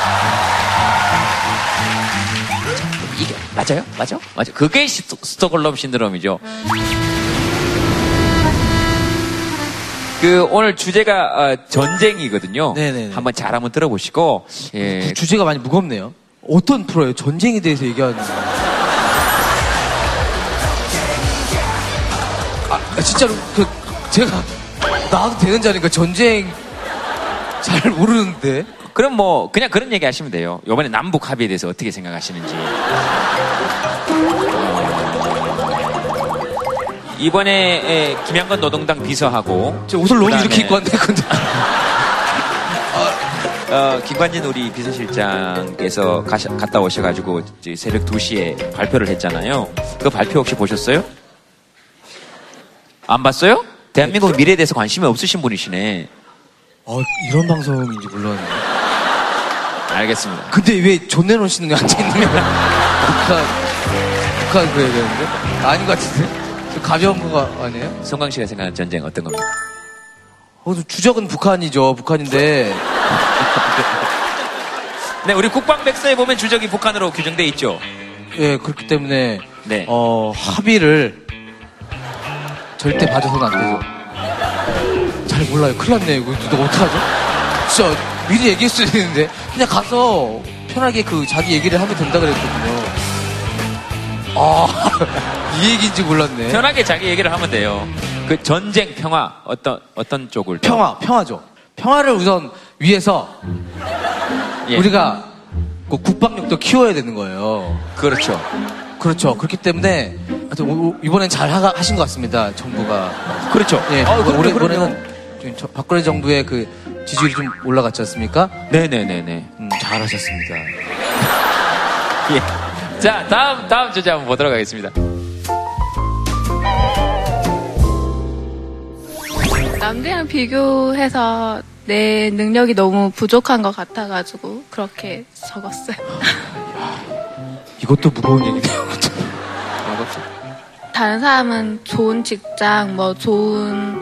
이게 맞아요? 맞아? 맞아. 그게 스토, 스톡홀름 신드롬이죠. 그 오늘 주제가 어, 전쟁이거든요. 네네네. 한번 잘 한번 들어보시고 예, 그 주제가 많이 무겁네요. 어떤 프로예요? 전쟁에 대해서 얘기하는. 아, 진짜로 그 제가 나와도 되는 자리니까 전쟁 잘 모르는데. 그럼 뭐 그냥 그런 얘기 하시면 돼요. 이번에 남북 합의에 대해서 어떻게 생각하시는지. 어, 이번에 에, 김양건 노동당 비서하고 저 옷을 너무 이렇게 입고 왔는데 근데 어, 김관진 우리 비서실장께서 가셔- 갔다 오셔가지고 새벽 2시에 발표를 했잖아요. 그 발표 혹시 보셨어요? 안 봤어요? 대한민국 미래에 대해서 관심이 없으신 분이시네. 어, 이런 방송인지 몰랐네. 알겠습니다. 근데 왜존 레논 씨는 앉아 있는 거야? 북한 북한 그 얘기하는데 아닌 것 같은데 좀 가벼운 거가 아니에요? 송강 씨가 생각하는 전쟁 어떤 겁니까? 어, 주적은 북한이죠. 북한인데 네, 우리 국방백서에 보면 주적이 북한으로 규정돼 있죠. 예 그렇기 때문에 네. 어 합의를 절대 봐줘서는 안 되죠. 잘 몰라요. 큰일 났네. 이거 너 어떡하죠? 진짜 미리 얘기할 수 있는데 그냥 가서 편하게 그 자기 얘기를 하면 된다 그랬거든요. 아, 이 얘기인지 몰랐네. 편하게 자기 얘기를 하면 돼요. 그 전쟁, 평화 어떤 어떤 쪽을 더? 평화, 평화죠. 평화를 우선 위해서 예. 우리가 그 국방력도 키워야 되는 거예요. 그렇죠. 그렇죠. 그렇기 때문에 하여튼 이번엔 잘 하, 하신 것 같습니다. 정부가. 그렇죠. 예. 아, 그럼요, 올해. 올해는 좀 저- 박근혜 정부의 그 지지율이 좀 올라갔지 않습니까? 네네네네. 음, 잘하셨습니다. 예. 자, 다음 다음 주제 한번 보도록 하겠습니다. 남들이랑 비교해서 내 능력이 너무 부족한 것 같아가지고 그렇게 적었어요. 이것도 무거운 얘기네요. 다른 사람은 좋은 직장, 뭐 좋은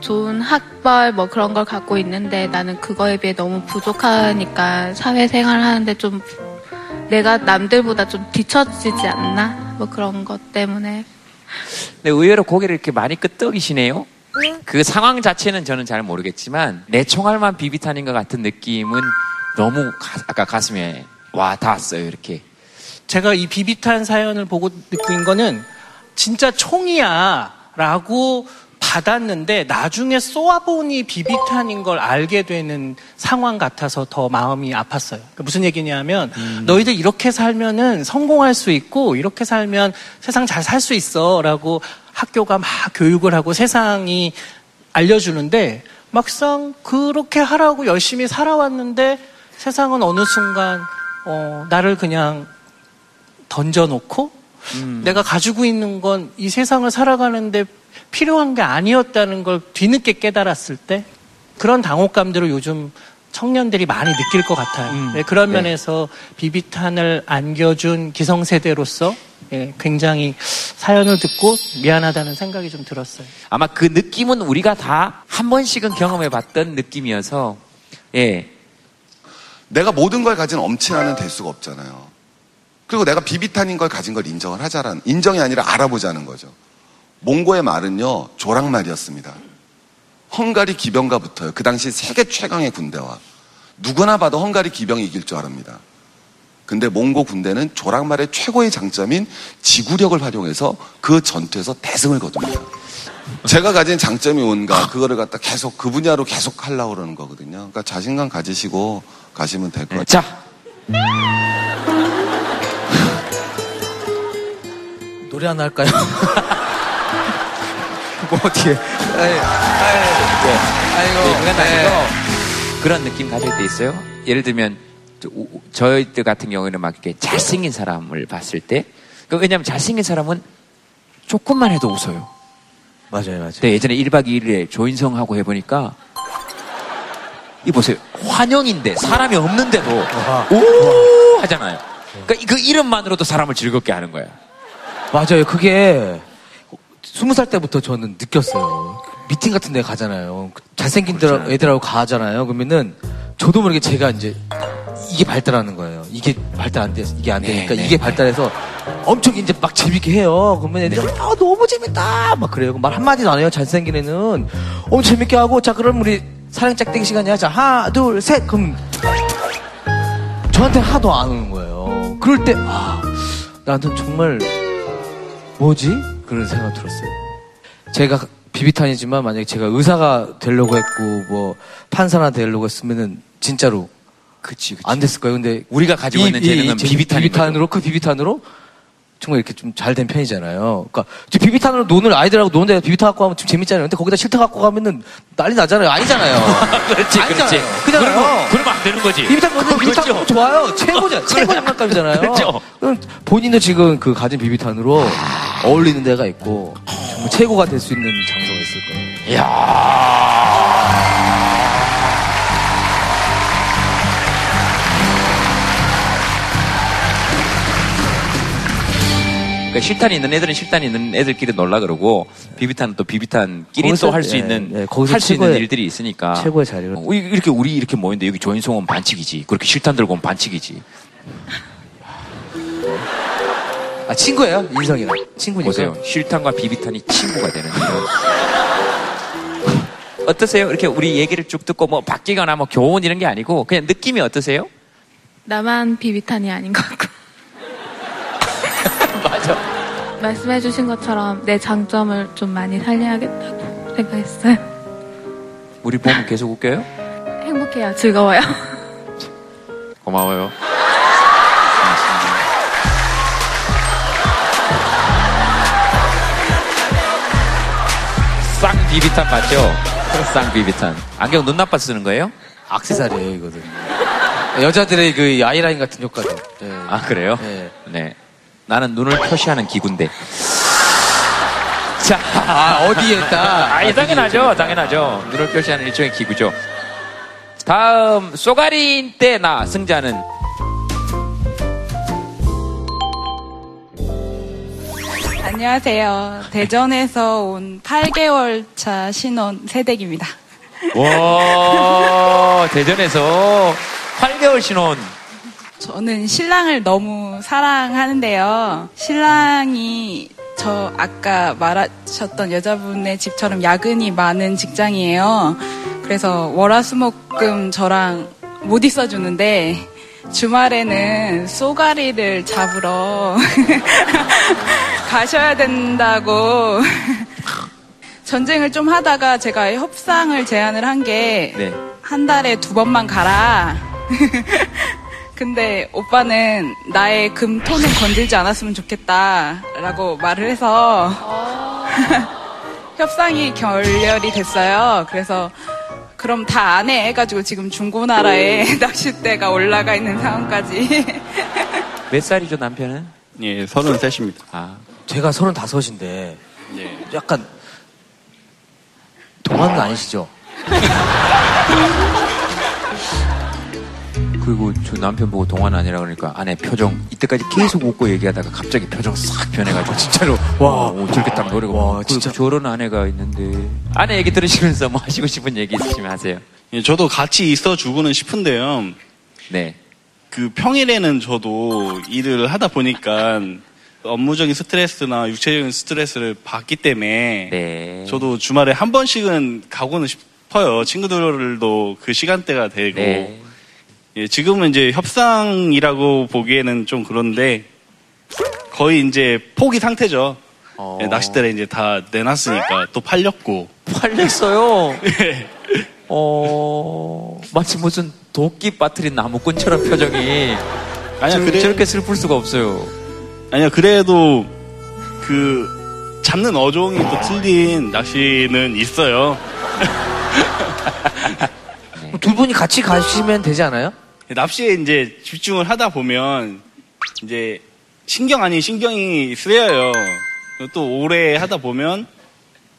좋은 학벌 뭐 그런 걸 갖고 있는데 나는 그거에 비해 너무 부족하니까 사회생활 하는데 좀 내가 남들보다 좀 뒤처지지 않나? 뭐 그런 것 때문에 근데 의외로 고개를 이렇게 많이 끄덕이시네요. 그 상황 자체는 저는 잘 모르겠지만 내 총알만 비비탄인 것 같은 느낌은 너무 가- 아까 가슴에 와 닿았어요 이렇게. 제가 이 비비탄 사연을 보고 느낀 거는 진짜 총이야 라고 받았는데 나중에 쏘아보니 비비탄인 걸 알게 되는 상황 같아서 더 마음이 아팠어요. 그러니까 무슨 얘기냐면 너희들 이렇게 살면은 성공할 수 있고 이렇게 살면 세상 잘 살 수 있어 라고 학교가 막 교육을 하고 세상이 알려주는데 막상 그렇게 하라고 열심히 살아왔는데 세상은 어느 순간 어, 나를 그냥 던져놓고 내가 가지고 있는 건 이 세상을 살아가는데 필요한 게 아니었다는 걸 뒤늦게 깨달았을 때 그런 당혹감들을 요즘 청년들이 많이 느낄 것 같아요. 네, 그런 네. 면에서 비비탄을 안겨준 기성세대로서 예, 굉장히 사연을 듣고 미안하다는 생각이 좀 들었어요. 아마 그 느낌은 우리가 다 한 번씩은 경험해 봤던 느낌이어서 예 내가 모든 걸 가진 엄친아는 될 수가 없잖아요. 그리고 내가 비비탄인 걸 가진 걸 인정을 하자라는, 인정이 아니라 알아보자는 거죠. 몽고의 말은요, 조랑말이었습니다. 헝가리 기병가부터요. 그 당시 세계 최강의 군대와 누구나 봐도 헝가리 기병이 이길 줄 알합니다. 근데 몽고 군대는 조랑말의 최고의 장점인 지구력을 활용해서 그 전투에서 대승을 거둡니다. 제가 가진 장점이 뭔가 그거를 갖다 계속 그 분야로 계속 하려고 그러는 거거든요. 그러니까 자신감 가지시고 가시면 될 것 같아요. 자, 노래 하나 할까요? 뭐 어떻게? 아이, 아이, 네. 아이고, 네, 그건 네. 그런 느낌 가질 때 있어요. 예를 들면 저, 저희들 같은 경우에는 막 이렇게 잘생긴 사람을 봤을 때, 그 왜냐하면 잘생긴 사람은 조금만 해도 웃어요. 맞아요, 맞아요. 근데 예전에 1박 2일에 조인성하고 해보니까 이 보세요. 환영인데 사람이 없는데도 오 하잖아요. 그러니까 그 이름만으로도 사람을 즐겁게 하는 거야. 맞아요. 그게 스무 살 때부터 저는 느꼈어요. 미팅 같은 데 가잖아요. 잘생긴 들- 애들하고 가잖아요. 그러면은 저도 모르게 제가 이제 이게 발달하는 거예요. 이게 발달 안 돼, 이게 안 되니까 네, 이게 발달해서 엄청 이제 막 재밌게 해요. 그러면 애들이 아 너무 재밌다 막 그래요. 말 한마디도 안 해요. 잘생긴 애는 엄청 재밌게 하고 자 그럼 우리 사랑 짝대기 시간이야. 자 하나 둘 셋 그럼 저한테 하도 안 오는 거예요. 그럴 때 아, 나한테 정말 뭐지? 그런 생각 들었어요. 제가 비비탄이지만 만약에 제가 의사가 되려고 했고 뭐 판사나 되려고 했으면은 진짜로 그치, 그치. 안 됐을 거예요. 근데 우리가 가지고 있는 재능은 제 비비탄인 비비탄 으로 그 비비탄으로 정말 이렇게 좀 잘 된 편이잖아요. 그러니까 저 비비탄으로 노는 아이들하고 노는데 비비탄 갖고 가면 좀 재밌잖아요. 근데 거기다 실타 갖고 가면은 난리 나잖아요. 아니잖아요. 그렇지, 그렇지. 아니잖아요. 그잖아요. 그러면, 그러면 안 되는 거지. 비비탄 넣는 비비탄 그렇죠. 좋아요. 최고죠. 최고 장난감이잖아요. 그렇죠. 본인도 지금 그 가진 비비탄으로 어울리는 데가 있고 정말 최고가 될 수 있는 장소가 있을 거예요. 이야. 그러니까 실탄이 있는 애들은 실탄이 있는 애들끼리 놀라 그러고 비비탄은 또 비비탄끼리 또 할수 예, 있는 예, 거기서 할수 있는 일들이 있으니까. 최고의 자리를. 어, 이- 이렇게 우리 이렇게 모였는데 여기 조인성 은 반칙이지. 그렇게 실탄 들고 오면 반칙이지. 아 친구예요? 인성이랑. 친구니까. 보세요. 실탄과 비비탄이 친구가 되는 거예요. 어떠세요? 이렇게 우리 얘기를 쭉 듣고 뭐 바뀌거나 뭐 교훈 이런 게 아니고 그냥 느낌이 어떠세요? 나만 비비탄이 아닌 것 같고 맞아 말씀해주신 것처럼 내 장점을 좀 많이 살려야겠다고 생각했어요. 우리 보면 계속 웃겨요 행복해요. 즐거워요. 고마워요. 쌍 비비탄 맞죠? 쌍 비비탄. 안경 눈 나빠 쓰는 거예요? 악세사리예요 이거는. 여자들의 그 아이라인 같은 효과죠. 예. 아 그래요? 네. 네. 나는 눈을 표시하는 기구인데. 자, 아, 어디에 딱? 아, 당연하죠, 당연하죠. 눈을 표시하는 일종의 기구죠. 다음 쏘가린 때나 승자는 안녕하세요. 대전에서 온 8개월 차 신혼 세댁입니다. 와, 대전에서 8개월 신혼. 저는 신랑을 너무 사랑하는데요. 신랑이 저 아까 말하셨던 여자분의 집처럼 야근이 많은 직장이에요. 그래서 월화수목금 저랑 못 있어주는데 주말에는 쏘가리를 잡으러 가셔야 된다고 전쟁을 좀 하다가 제가 협상을 제안을 한 게한 네. 달에 두 번만 가라. 근데 오빠는 나의 금토는 건들지 않았으면 좋겠다라고 말을 해서 협상이 결렬이 됐어요. 그래서 그럼 다 안 해 해가지고 지금 중고나라에 낚싯대가 올라가 있는 상황까지. 몇 살이죠, 남편은? 예, 33입니다. 아. 제가 서른 다섯인데 예. 약간 동안은 아니시죠? 그리고 저 남편 보고 동안 아니라 그러니까 아내 표정 이때까지 계속 웃고 얘기하다가 갑자기 표정 싹 변해가지고 진짜로 와 오, 저렇게 딱 노래가 와 진짜 저런 아내가 있는데 아내 얘기 들으시면서 뭐 하시고 싶은 얘기 있으시면 하세요. 예, 저도 같이 있어 주고는 싶은데요. 네. 그 평일에는 저도 일을 하다 보니까 업무적인 스트레스나 육체적인 스트레스를 받기 때문에 네. 저도 주말에 한 번씩은 가고는 싶어요. 친구들도 그 시간대가 되고 네. 예, 지금은 이제 협상이라고 보기에는 좀 그런데 거의 이제 포기 상태죠. 어. 예, 낚싯대를 이제 다 내놨으니까 또 팔렸고. 팔렸어요. 어 마치 무슨 도끼 빠뜨린 나무꾼처럼 표정이 아니야, 저, 그래- 저렇게 슬플 수가 없어요. 아니야 그래도 그 잡는 어종이 또 틀린 낚시는 있어요. 두 분이 같이 가시면 되지 않아요? 납시에 이제 집중을 하다 보면 이제 신경 아닌 신경이 쓰여요. 또 오래 하다 보면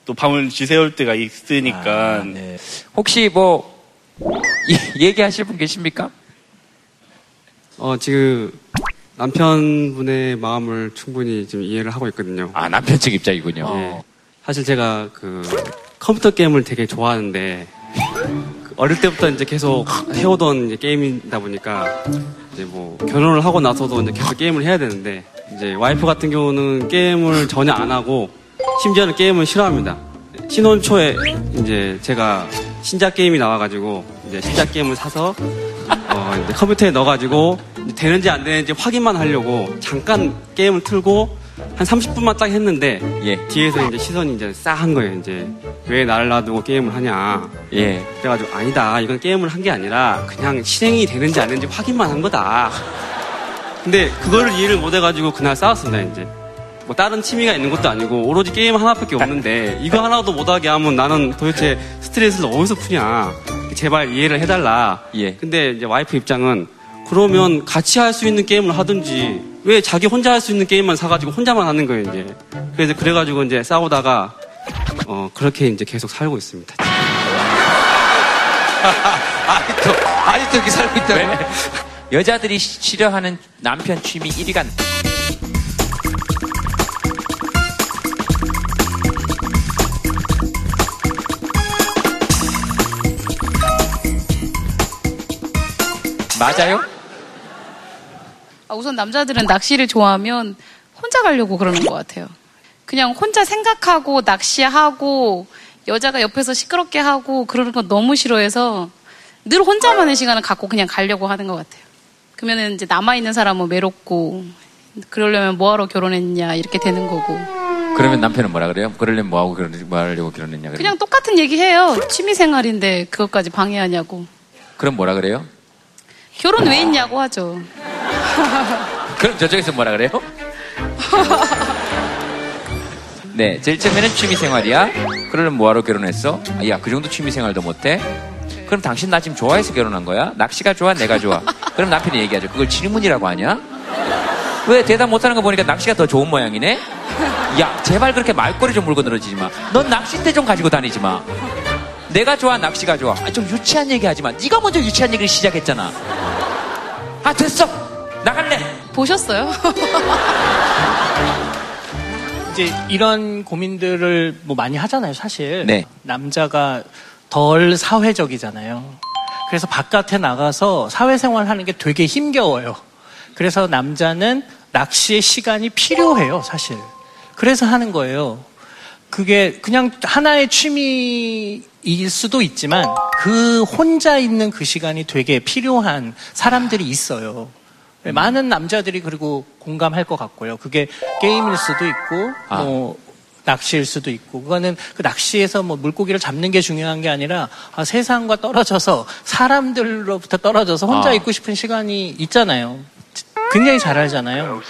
또 밤을 지새울 때가 있으니까. 혹시 뭐 이- 얘기하실 분 계십니까? 어, 지금 남편분의 마음을 충분히 지금 이해를 하고 있거든요. 아, 남편 측 입장이군요. 예. 사실 제가 그 컴퓨터 게임을 되게 좋아하는데 그 어릴 때부터 이제 계속 해오던 게임이다 보니까 이제 뭐 결혼을 하고 나서도 이제 계속 게임을 해야 되는데 이제 와이프 같은 경우는 게임을 전혀 안 하고 심지어는 게임을 싫어합니다. 신혼 초에 이제 제가 신작 게임이 나와가지고 이제 신작 게임을 사서 어, 컴퓨터에 넣어가지고 되는지 안 되는지 확인만 하려고 잠깐 게임을 틀고 한 30분만 딱 했는데 뒤에서 이제 시선이 이제 싸한 거예요. 이제 왜 나를 놔두고 게임을 하냐. 예. 그래가지고 아니다. 이건 게임을 한 게 아니라 그냥 실행이 되는지 안 되는지 확인만 한 거다. 근데 그거를 이해를 못 해가지고 그날 싸웠습니다. 이제 뭐 다른 취미가 있는 것도 아니고 오로지 게임 하나밖에 없는데 이거 하나도 못하게 하면 나는 도대체 스트레스를 어디서 푸냐. 제발 이해를 해달라. 예. 근데 이제 와이프 입장은 그러면 같이 할 수 있는 게임을 하든지 왜 자기 혼자 할 수 있는 게임만 사가지고 혼자만 하는 거예요 이제. 그래서 그래가지고 이제 싸우다가 어 그렇게 이제 계속 살고 있습니다. 아직도 아직도 이렇게 살고 있다고? 네. 여자들이 시- 싫어하는 남편 취미 1위가 맞아요? 아, 우선 남자들은 낚시를 좋아하면 혼자 가려고 그러는 것 같아요. 그냥 혼자 생각하고 낚시하고 여자가 옆에서 시끄럽게 하고 그러는 건 너무 싫어해서 늘 혼자만의 시간을 갖고 그냥 가려고 하는 것 같아요. 그러면은 이제 남아있는 사람은 외롭고 그러려면 뭐하러 결혼했냐 이렇게 되는 거고 그러면 남편은 뭐라 그래요? 그러려면 뭐하고 그러, 뭐 하려고 결혼했냐 그래요? 그냥 똑같은 얘기 해요. 취미생활인데 그것까지 방해하냐고. 그럼 뭐라 그래요? 결혼 왜 했냐고 하죠. 그럼 저쪽에서 뭐라 그래요? 네, 제일 처음에는 취미생활이야. 그러면 뭐하러 결혼했어? 아, 야, 그 정도 취미생활도 못해? 그럼 당신 나 지금 좋아해서 결혼한 거야? 낚시가 좋아? 내가 좋아? 그럼 남편이 얘기하죠. 그걸 질문이라고 하냐? 왜 대답 못하는 거 보니까 낚시가 더 좋은 모양이네? 야, 제발 그렇게 말꼬리 좀 물고 늘어지지 마. 넌 낚싯대 좀 가지고 다니지 마. 내가 좋아, 낚시가 좋아. 아, 좀 유치한 얘기 하지 마. 네가 먼저 유치한 얘기를 시작했잖아. 아, 됐어! 나갈래! 보셨어요? 이제 이런 고민들을 뭐 많이 하잖아요, 사실. 네. 남자가 덜 사회적이잖아요. 그래서 바깥에 나가서 사회생활 하는 게 되게 힘겨워요. 그래서 남자는 낚시의 시간이 필요해요, 사실. 그래서 하는 거예요. 그게 그냥 하나의 취미일 수도 있지만 그 혼자 있는 그 시간이 되게 필요한 사람들이 있어요. 네, 많은 남자들이 그리고 공감할 것 같고요. 그게 게임일 수도 있고, 아. 뭐, 낚시일 수도 있고, 그거는 그 낚시에서 뭐 물고기를 잡는 게 중요한 게 아니라 아, 세상과 떨어져서 사람들로부터 떨어져서 혼자 아. 있고 싶은 시간이 있잖아요. 굉장히 잘 알잖아요.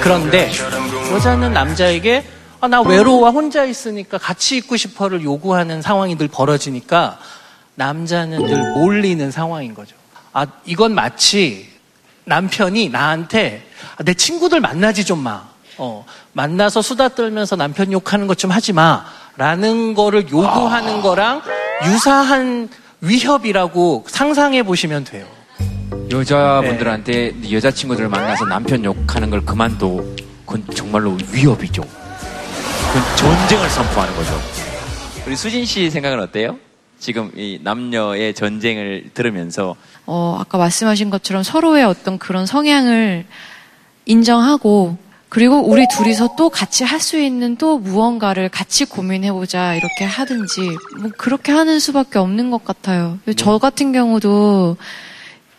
그런데 여자는 남자에게 아, 나 외로워 혼자 있으니까 같이 있고 싶어를 요구하는 상황이 늘 벌어지니까 남자는 늘 몰리는 상황인 거죠. 아, 이건 마치 남편이 나한테 아, 내 친구들 만나지 좀 마. 어, 만나서 수다 떨면서 남편 욕하는 것 좀 하지 마. 라는 거를 요구하는 거랑 유사한 위협이라고 상상해 보시면 돼요. 여자분들한테 여자친구들을 만나서 남편 욕하는 걸 그만둬. 그건 정말로 위협이죠. 그건 전쟁을 선포하는 거죠. 우리 수진 씨 생각은 어때요? 지금 이 남녀의 전쟁을 들으면서 어, 아까 말씀하신 것처럼 서로의 어떤 그런 성향을 인정하고 그리고 우리 둘이서 또 같이 할 수 있는 또 무언가를 같이 고민해보자 이렇게 하든지 뭐 그렇게 하는 수밖에 없는 것 같아요. 저 같은 경우도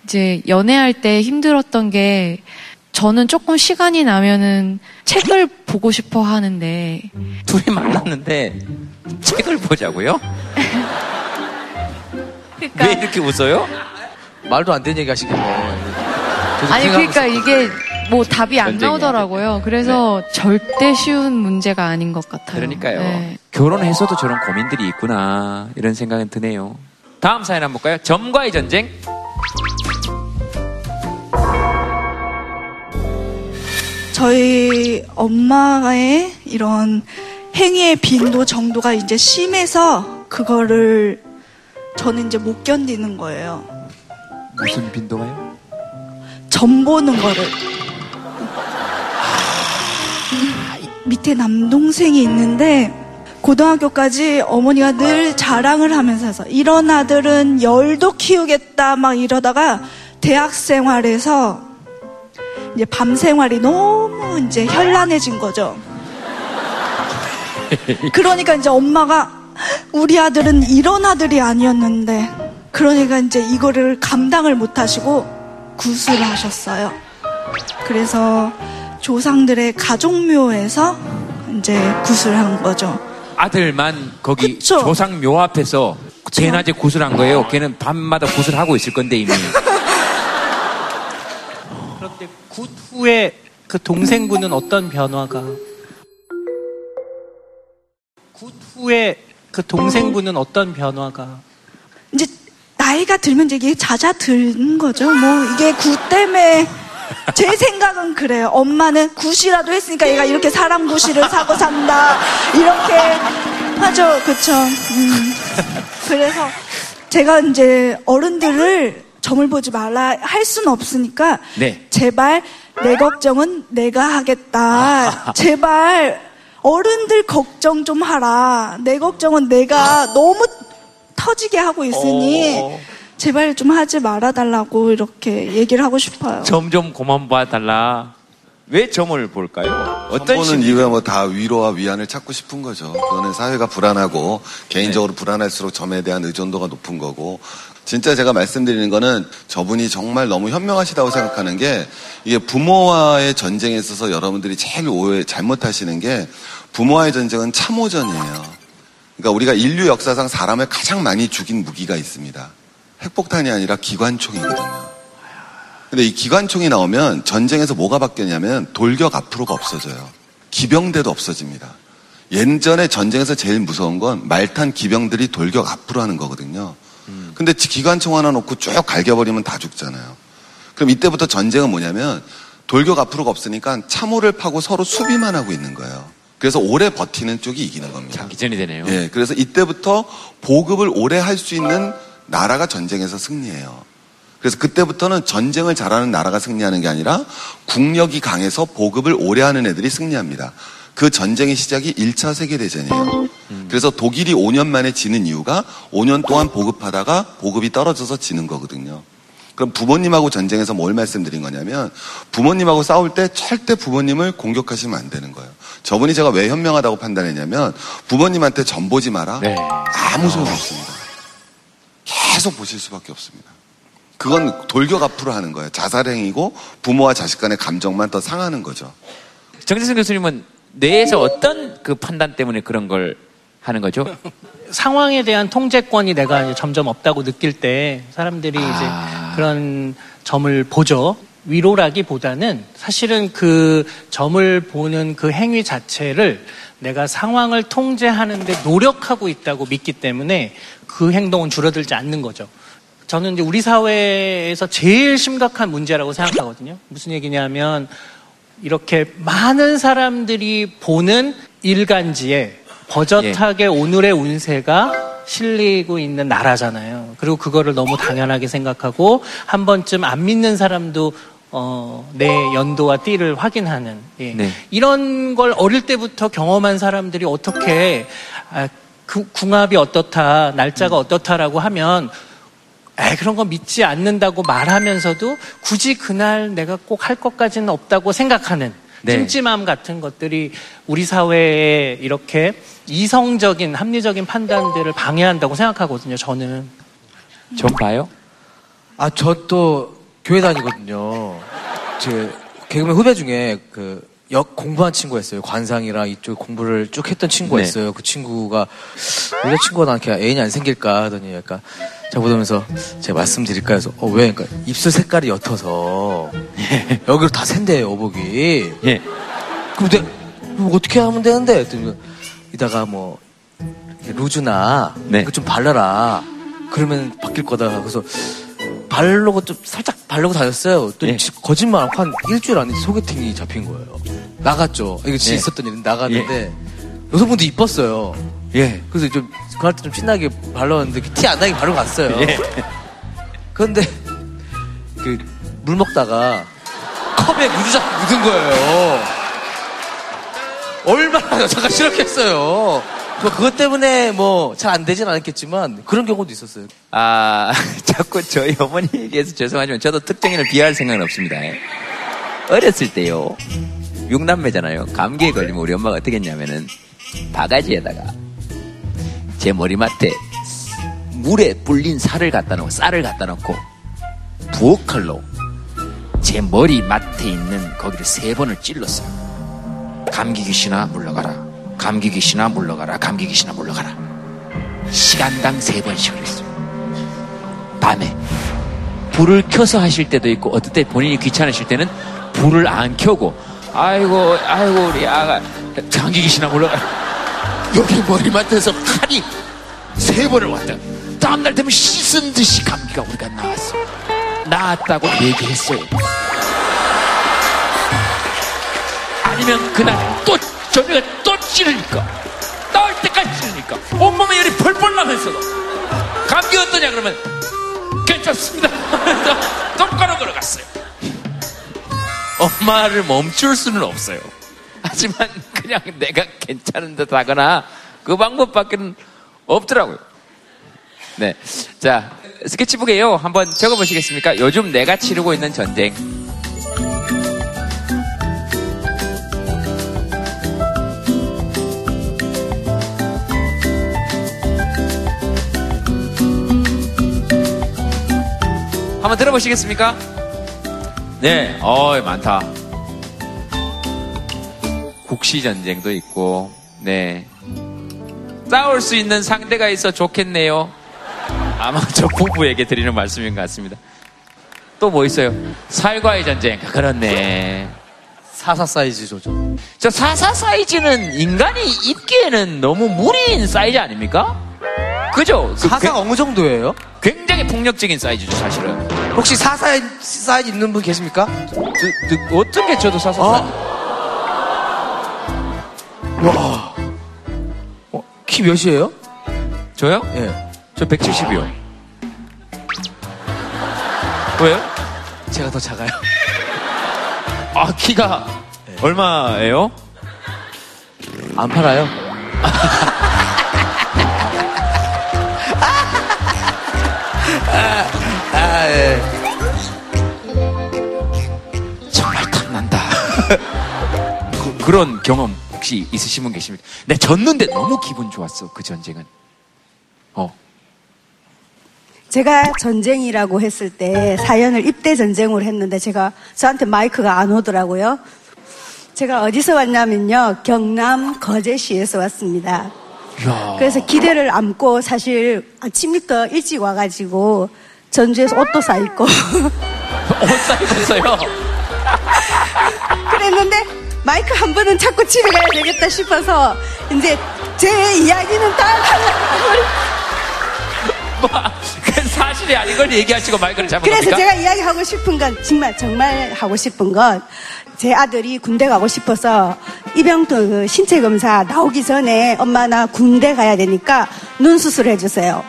이제 연애할 때 힘들었던 게 저는 조금 시간이 나면은 책을 보고 싶어 하는데 둘이 만났는데 책을 보자고요? 왜 이렇게 웃어요? 말도 안 되는 얘기 하시겠네. 아니 그러니까 이게 뭐 답이 안 전쟁이야. 나오더라고요. 그래서 절대 쉬운 문제가 아닌 것 같아요. 그러니까요. 네. 결혼해서도 저런 고민들이 있구나 이런 생각은 드네요. 다음 사연 한번 볼까요? 점과의 전쟁. 저희 엄마의 이런 행위의 빈도 정도가 이제 심해서 그거를 저는 이제 못 견디는 거예요. 무슨 빈도가요? 점 보는 거를. 밑에 남동생이 있는데 고등학교까지 어머니가 늘 자랑을 하면서 이런 아들은 열도 키우겠다 막 이러다가 대학 생활에서 이제 밤 생활이 너무 이제 현란해진 거죠. 그러니까 이제 엄마가 우리 아들은 이런 아들이 아니었는데 그러니까 이제 이거를 감당을 못 하시고 구술을 하셨어요. 그래서 조상들의 가족묘에서 이제 구술한 거죠. 아들만 거기 조상 묘 앞에서 대낮에 굿을 한 거예요. 걔는 밤마다 굿을 하고 있을 건데 이미. 그런데 굿 후에 그 동생분은 어떤 변화가? 굿 후에 그 동생분은 어떤 변화가? 이제 나이가 들면 이게 잦아드는 거죠. 뭐 이게 굿 때문에 제 생각은 그래요. 엄마는 굿이라도 했으니까 얘가 이렇게 사람 구실을 하고 산다 이렇게 하죠. 그쵸? 음. 그래서 제가 이제 어른들을 점을 보지 말라 할 수는 없으니까 네. 제발 내 걱정은 내가 하겠다. 제발 어른들 걱정 좀 하라. 내 걱정은 내가 너무 터지게 하고 있으니 어. 제발 좀 하지 말아달라고 이렇게 얘기를 하고 싶어요. 점좀 그만 봐달라. 왜 점을 볼까요? 어떤 보는 심리? 이유야 뭐다 위로와 위안을 찾고 싶은 거죠. 그거는 사회가 불안하고 개인적으로 불안할수록 점에 대한 의존도가 높은 거고 진짜 제가 말씀드리는 거는 저분이 정말 너무 현명하시다고 생각하는 게 이게 부모와의 전쟁에 있어서 여러분들이 제일 오해 잘못하시는 게 부모와의 전쟁은 참호전이에요. 그러니까 우리가 인류 역사상 사람을 가장 많이 죽인 무기가 있습니다. 핵폭탄이 아니라 기관총이거든요. 근데 이 기관총이 나오면 전쟁에서 뭐가 바뀌었냐면 돌격 앞으로가 없어져요. 기병대도 없어집니다. 예전에 전쟁에서 제일 무서운 건 말탄 기병들이 돌격 앞으로 하는 거거든요. 근데 기관총 하나 놓고 쭉 갈겨버리면 다 죽잖아요. 그럼 이때부터 전쟁은 뭐냐면 돌격 앞으로가 없으니까 참호를 파고 서로 수비만 하고 있는 거예요. 그래서 오래 버티는 쪽이 이기는 겁니다. 장기전이 되네요. 예, 그래서 이때부터 보급을 오래 할 수 있는 나라가 전쟁에서 승리해요. 그래서 그때부터는 전쟁을 잘하는 나라가 승리하는 게 아니라 국력이 강해서 보급을 오래 하는 애들이 승리합니다. 그 전쟁의 시작이 1차 세계대전이에요. 그래서 독일이 5년 만에 지는 이유가 5년 동안 보급하다가 보급이 떨어져서 지는 거거든요. 그럼 부모님하고 전쟁에서 뭘 말씀드린 거냐면 부모님하고 싸울 때 절대 부모님을 공격하시면 안 되는 거예요. 저분이 제가 왜 현명하다고 판단했냐면 부모님한테 전 보지 마라. 아무 소용 없습니다. 계속 보실 수밖에 없습니다. 그건 돌격 앞으로 하는 거예요. 자살행위고 부모와 자식 간의 감정만 더 상하는 거죠. 정재승 교수님은 뇌에서 어떤 그 판단 때문에 그런 걸 하는 거죠? 상황에 대한 통제권이 내가 이제 점점 없다고 느낄 때 사람들이 아. 이제 그런 점을 보죠. 위로라기보다는 사실은 그 점을 보는 그 행위 자체를 내가 상황을 통제하는데 노력하고 있다고 믿기 때문에 그 행동은 줄어들지 않는 거죠. 저는 이제 우리 사회에서 제일 심각한 문제라고 생각하거든요. 무슨 얘기냐면 이렇게 많은 사람들이 보는 일간지에 버젓하게 오늘의 운세가 실리고 있는 나라잖아요. 그리고 그거를 너무 당연하게 생각하고 한 번쯤 안 믿는 사람도 어, 내 연도와 띠를 확인하는 예. 네. 이런 걸 어릴 때부터 경험한 사람들이 어떻게 아, 그 궁합이 어떻다 날짜가 어떻다라고 하면 에 그런 거 믿지 않는다고 말하면서도 굳이 그날 내가 꼭 할 것까지는 없다고 생각하는 네. 찜찜함 같은 것들이 우리 사회에 이렇게 이성적인 합리적인 판단들을 방해한다고 생각하거든요. 저는 좀 봐요. 아, 저 또 교회 다니거든요. 제 개그맨 후배 중에 그 역 공부한 친구가 있어요. 관상이랑 이쪽 공부를 쭉 했던 친구가 네. 있어요. 그 친구가 여자친구가 나한테 애인이 안 생길까 하더니 약간 제가 보면서 제가 말씀드릴까 해서 어 왜? 그러니까 입술 색깔이 옅어서 여기로 다 샌대요 오복이. 예. 그럼 내가 뭐 어떻게 하면 되는데? 했더니 이따가 뭐 루즈나 네. 이거 좀 발라라. 그러면 바뀔 거다. 그래서 바르고 좀 살짝 바르고 다녔어요. 또 예. 거짓말 한 일주일 안에 소개팅이 잡힌 거예요. 나갔죠. 이거 진짜 예. 있었던 일인데 나갔는데 여성분도 이뻤어요. 예. 그래서 좀 그날 때좀 신나게 발랐는데 티 안 나게 바르고 갔어요. 예. 그런데 그 물 먹다가 컵에 루즈가 묻은 거예요. 얼마나 여자가 싫었겠어요. 뭐 그것 때문에 뭐 잘 안 되진 않았겠지만 그런 경우도 있었어요. 아, 자꾸 저희 어머니 얘기해서 죄송하지만 저도 특정인을 비하할 생각은 없습니다. 어렸을 때요, 육남매잖아요. 감기에 걸리면 우리 엄마가 어떻게 했냐면은 바가지에다가 제 머리맡에 물에 불린 살을 갖다 놓고 쌀을 갖다 놓고 부엌칼로 제 머리맡에 있는 거기를 세 번을 찔렀어요. 감기 귀신아 물러가라. 감기 귀신아 물러가라. 감기 귀신아 물러가라. 시간당 세 번씩을 했어요. 밤에 불을 켜서 하실 때도 있고 어떨 때 본인이 귀찮으실 때는 불을 안 켜고 아이고 아이고 우리 아가 감기 귀신아 물러가라. 여기 머리맡에서 칼이 세 번을 왔다. 다음날 되면 씻은 듯이 감기가 우리가 나왔어. 나았다고 얘기했어요. 아니면 그날 또 저녁에 또 찌르니까 나올 때까지 찌르니까 온몸에 열이 펄펄 나면서도 감기 어떠냐 그러면 괜찮습니다. 똑바로 걸어갔어요. 엄마를 멈출 수는 없어요. 하지만 그냥 내가 괜찮은 듯 하거나 그 방법밖에는 없더라고요. 네. 자, 스케치북에요. 한번 적어보시겠습니까? 요즘 내가 치르고 있는 전쟁. 한번 들어보시겠습니까? 네, 어 많다. 국시 전쟁도 있고, 네. 싸울 수 있는 상대가 있어 좋겠네요. 아마 저 부부에게 드리는 말씀인 것 같습니다. 또 뭐 있어요? 살과의 전쟁. 그렇네. 사사 사이즈죠. 저 사사 사이즈는 인간이 입기에는 너무 무리인 사이즈 아닙니까? 그죠? 그 사사가 어느 정도예요? 굉장히 폭력적인 사이즈죠, 사실은. 혹시 사사 사이즈 있는 분 계십니까? 그, 어떤 게 저도 사사 사이즈? 와. 어, 키 몇이에요? 저요? 예. 저 170이요. 왜요? 제가 더 작아요. 아, 키가 얼마예요? 안 팔아요. 아, 예. 정말 탐난다. 그, 런 경험 혹시 있으신 분 계십니까? 내 졌는데 너무 기분 좋았어, 그 전쟁은. 어. 제가 전쟁이라고 했을 때 사연을 입대 전쟁으로 했는데 제가 저한테 마이크가 안 오더라고요. 제가 어디서 왔냐면요. 경남 거제시에서 왔습니다. 그래서 기대를 안고 사실 아침부터 일찍 와가지고 전주에서 옷도 사입고 옷 사입었어요? 그랬는데 마이크 한 번은 찾고 집에 가야 되겠다 싶어서 이제 제 이야기는 다 하려고 뭐, 그 사실이 아닌 걸 얘기하시고 마이크를 잡은 그래서 겁니까? 제가 이야기하고 싶은 건 정말 정말 하고 싶은 건 제 아들이 군대 가고 싶어서 입영통 그 신체 검사 나오기 전에 엄마 나 군대 가야 되니까 눈 수술 해주세요.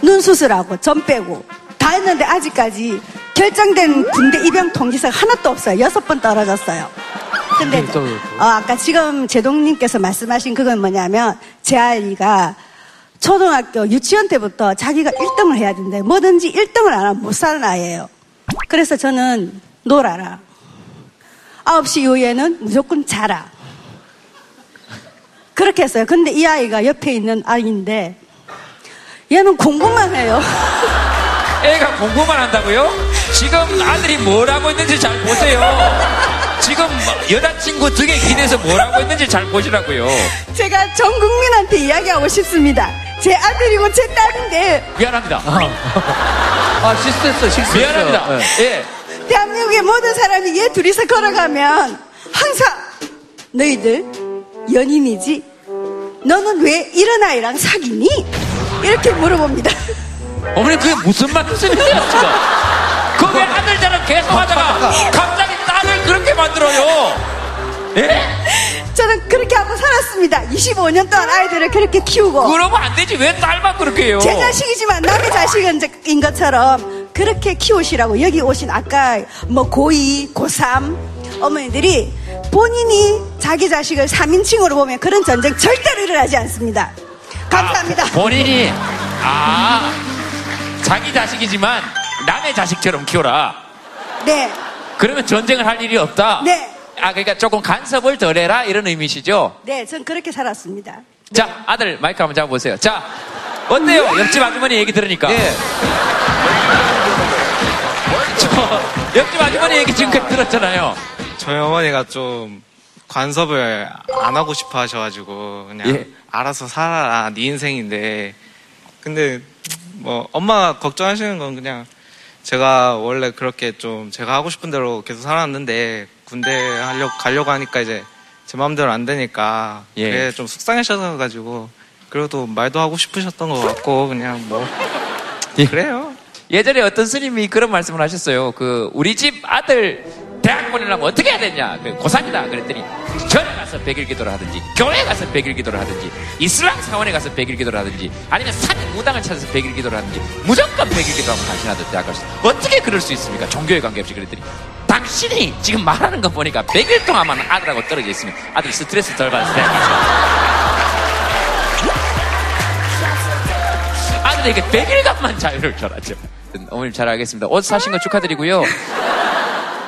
눈 수술하고 전 빼고 다 했는데 아직까지 결정된 군대 입영 통지서가 하나도 없어요. 여섯 번 떨어졌어요. 근데 어, 아까 지금 제동님께서 말씀하신 그건 뭐냐면 제 아이가 초등학교 유치원 때부터 자기가 1등을 해야 된대. 뭐든지 1등을 안 하면 못 사는 아이예요. 그래서 저는 놀아라. 9시 이후에는 무조건 자라. 그렇게 했어요. 근데 이 아이가 옆에 있는 아이인데 얘는 공부만 해요. 애가 공부만 한다고요? 지금 아들이 뭘 하고 있는지 잘 보세요. 지금 뭐 여자친구 등에 기대서 뭘 하고 있는지 잘 보시라고요. 제가 전 국민한테 이야기하고 싶습니다. 제 아들이고 제 딸인데 미안합니다. 아, 실수했어, 실수했어. 미안합니다. 네. 예. 대한민국의 모든 사람이 얘 둘이서 걸어가면 항상 너희들 연인이지? 너는 왜 이런 아이랑 사귀니? 이렇게 물어봅니다. 어머니 그게 무슨 말씀이세요 지금? 그왜 아들처럼 계속 하다가 갑자기 딸을 그렇게 만들어요? 예? 저는 그렇게 하고 살았습니다. 25년 동안 아이들을 그렇게 키우고. 그러면 안 되지 왜 딸만 그렇게 해요? 제 자식이지만 남의 자식인 것처럼 그렇게 키우시라고 여기 오신 아까 뭐 고2, 고3 어머니들이 본인이 자기 자식을 3인칭으로 보면 그런 전쟁 절대로 일어나지 않습니다. 감사합니다. 본인이 아 자기 자식이지만 남의 자식처럼 키워라. 네. 그러면 전쟁을 할 일이 없다. 네. 아 그러니까 조금 간섭을 덜해라 이런 의미시죠? 네, 전 그렇게 살았습니다. 자 아들 마이크 한번 잡아보세요. 자 어때요? 옆집 아주머니 얘기 들으니까. 예. 저 옆집 아주머니 얘기 지금까지 들었잖아요. 저희 어머니가 좀 관섭을 안 하고 싶어 하셔가지고 그냥 예. 알아서 살아라 네 인생인데 근데 뭐 엄마가 걱정하시는 건 그냥 제가 원래 그렇게 좀 제가 하고 싶은 대로 계속 살았는데 군대 하려고 가려고 하니까 이제 제 마음대로 안 되니까 예. 그게 좀 속상하셔가지고 그래도 말도 하고 싶으셨던 것 같고 그냥 뭐 그래요. 예전에 어떤 스님이 그런 말씀을 하셨어요. 그 우리 집 아들 대학 보내려면 어떻게 해야 되냐? 그 고3이다. 그랬더니 절에 가서 백일 기도를 하든지 교회 가서 백일 기도를 하든지 이슬람 사원에 가서 백일 기도를 하든지 아니면 산 무당을 찾아서 백일 기도를 하든지 무조건 백일 기도하면 당신아들 대학 갈수 어떻게 그럴 수 있습니까? 종교에 관계없이 그랬더니 당신이 지금 말하는 거 보니까 백일 동안만 아들하고 떨어져 있으면 아들 스트레스 덜 받을 수 아들에게 100일간만 자유를 줘라죠. 어머님 잘 알겠습니다. 옷 사신 거 축하드리고요.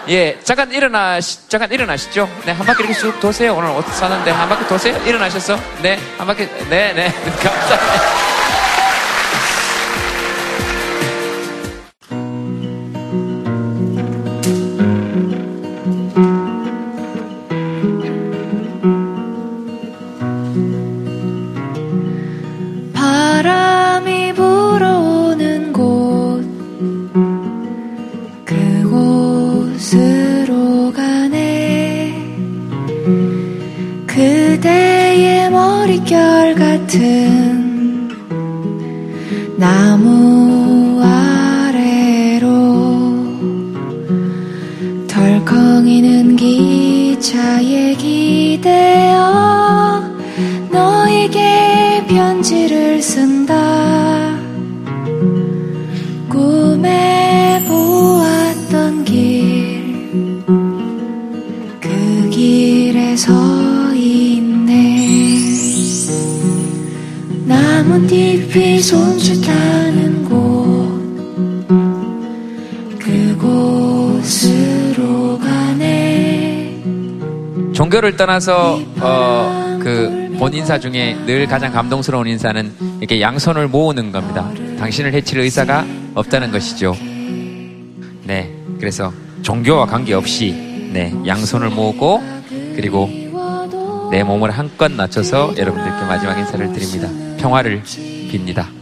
예, 잠깐 일어나, 잠깐 일어나시죠. 네, 한 바퀴 이렇게 쭉 도세요. 오늘 옷 사는데 한 바퀴 도세요. 일어나셨어? 네, 한 바퀴, 네, 네. 감사합니다. 떠나서 어, 그 본 인사 중에 늘 가장 감동스러운 인사는 이렇게 양손을 모으는 겁니다. 당신을 해칠 의사가 없다는 것이죠. 네, 그래서 종교와 관계없이 네 양손을 모으고 그리고 내 몸을 한껏 낮춰서 여러분들께 마지막 인사를 드립니다. 평화를 빕니다.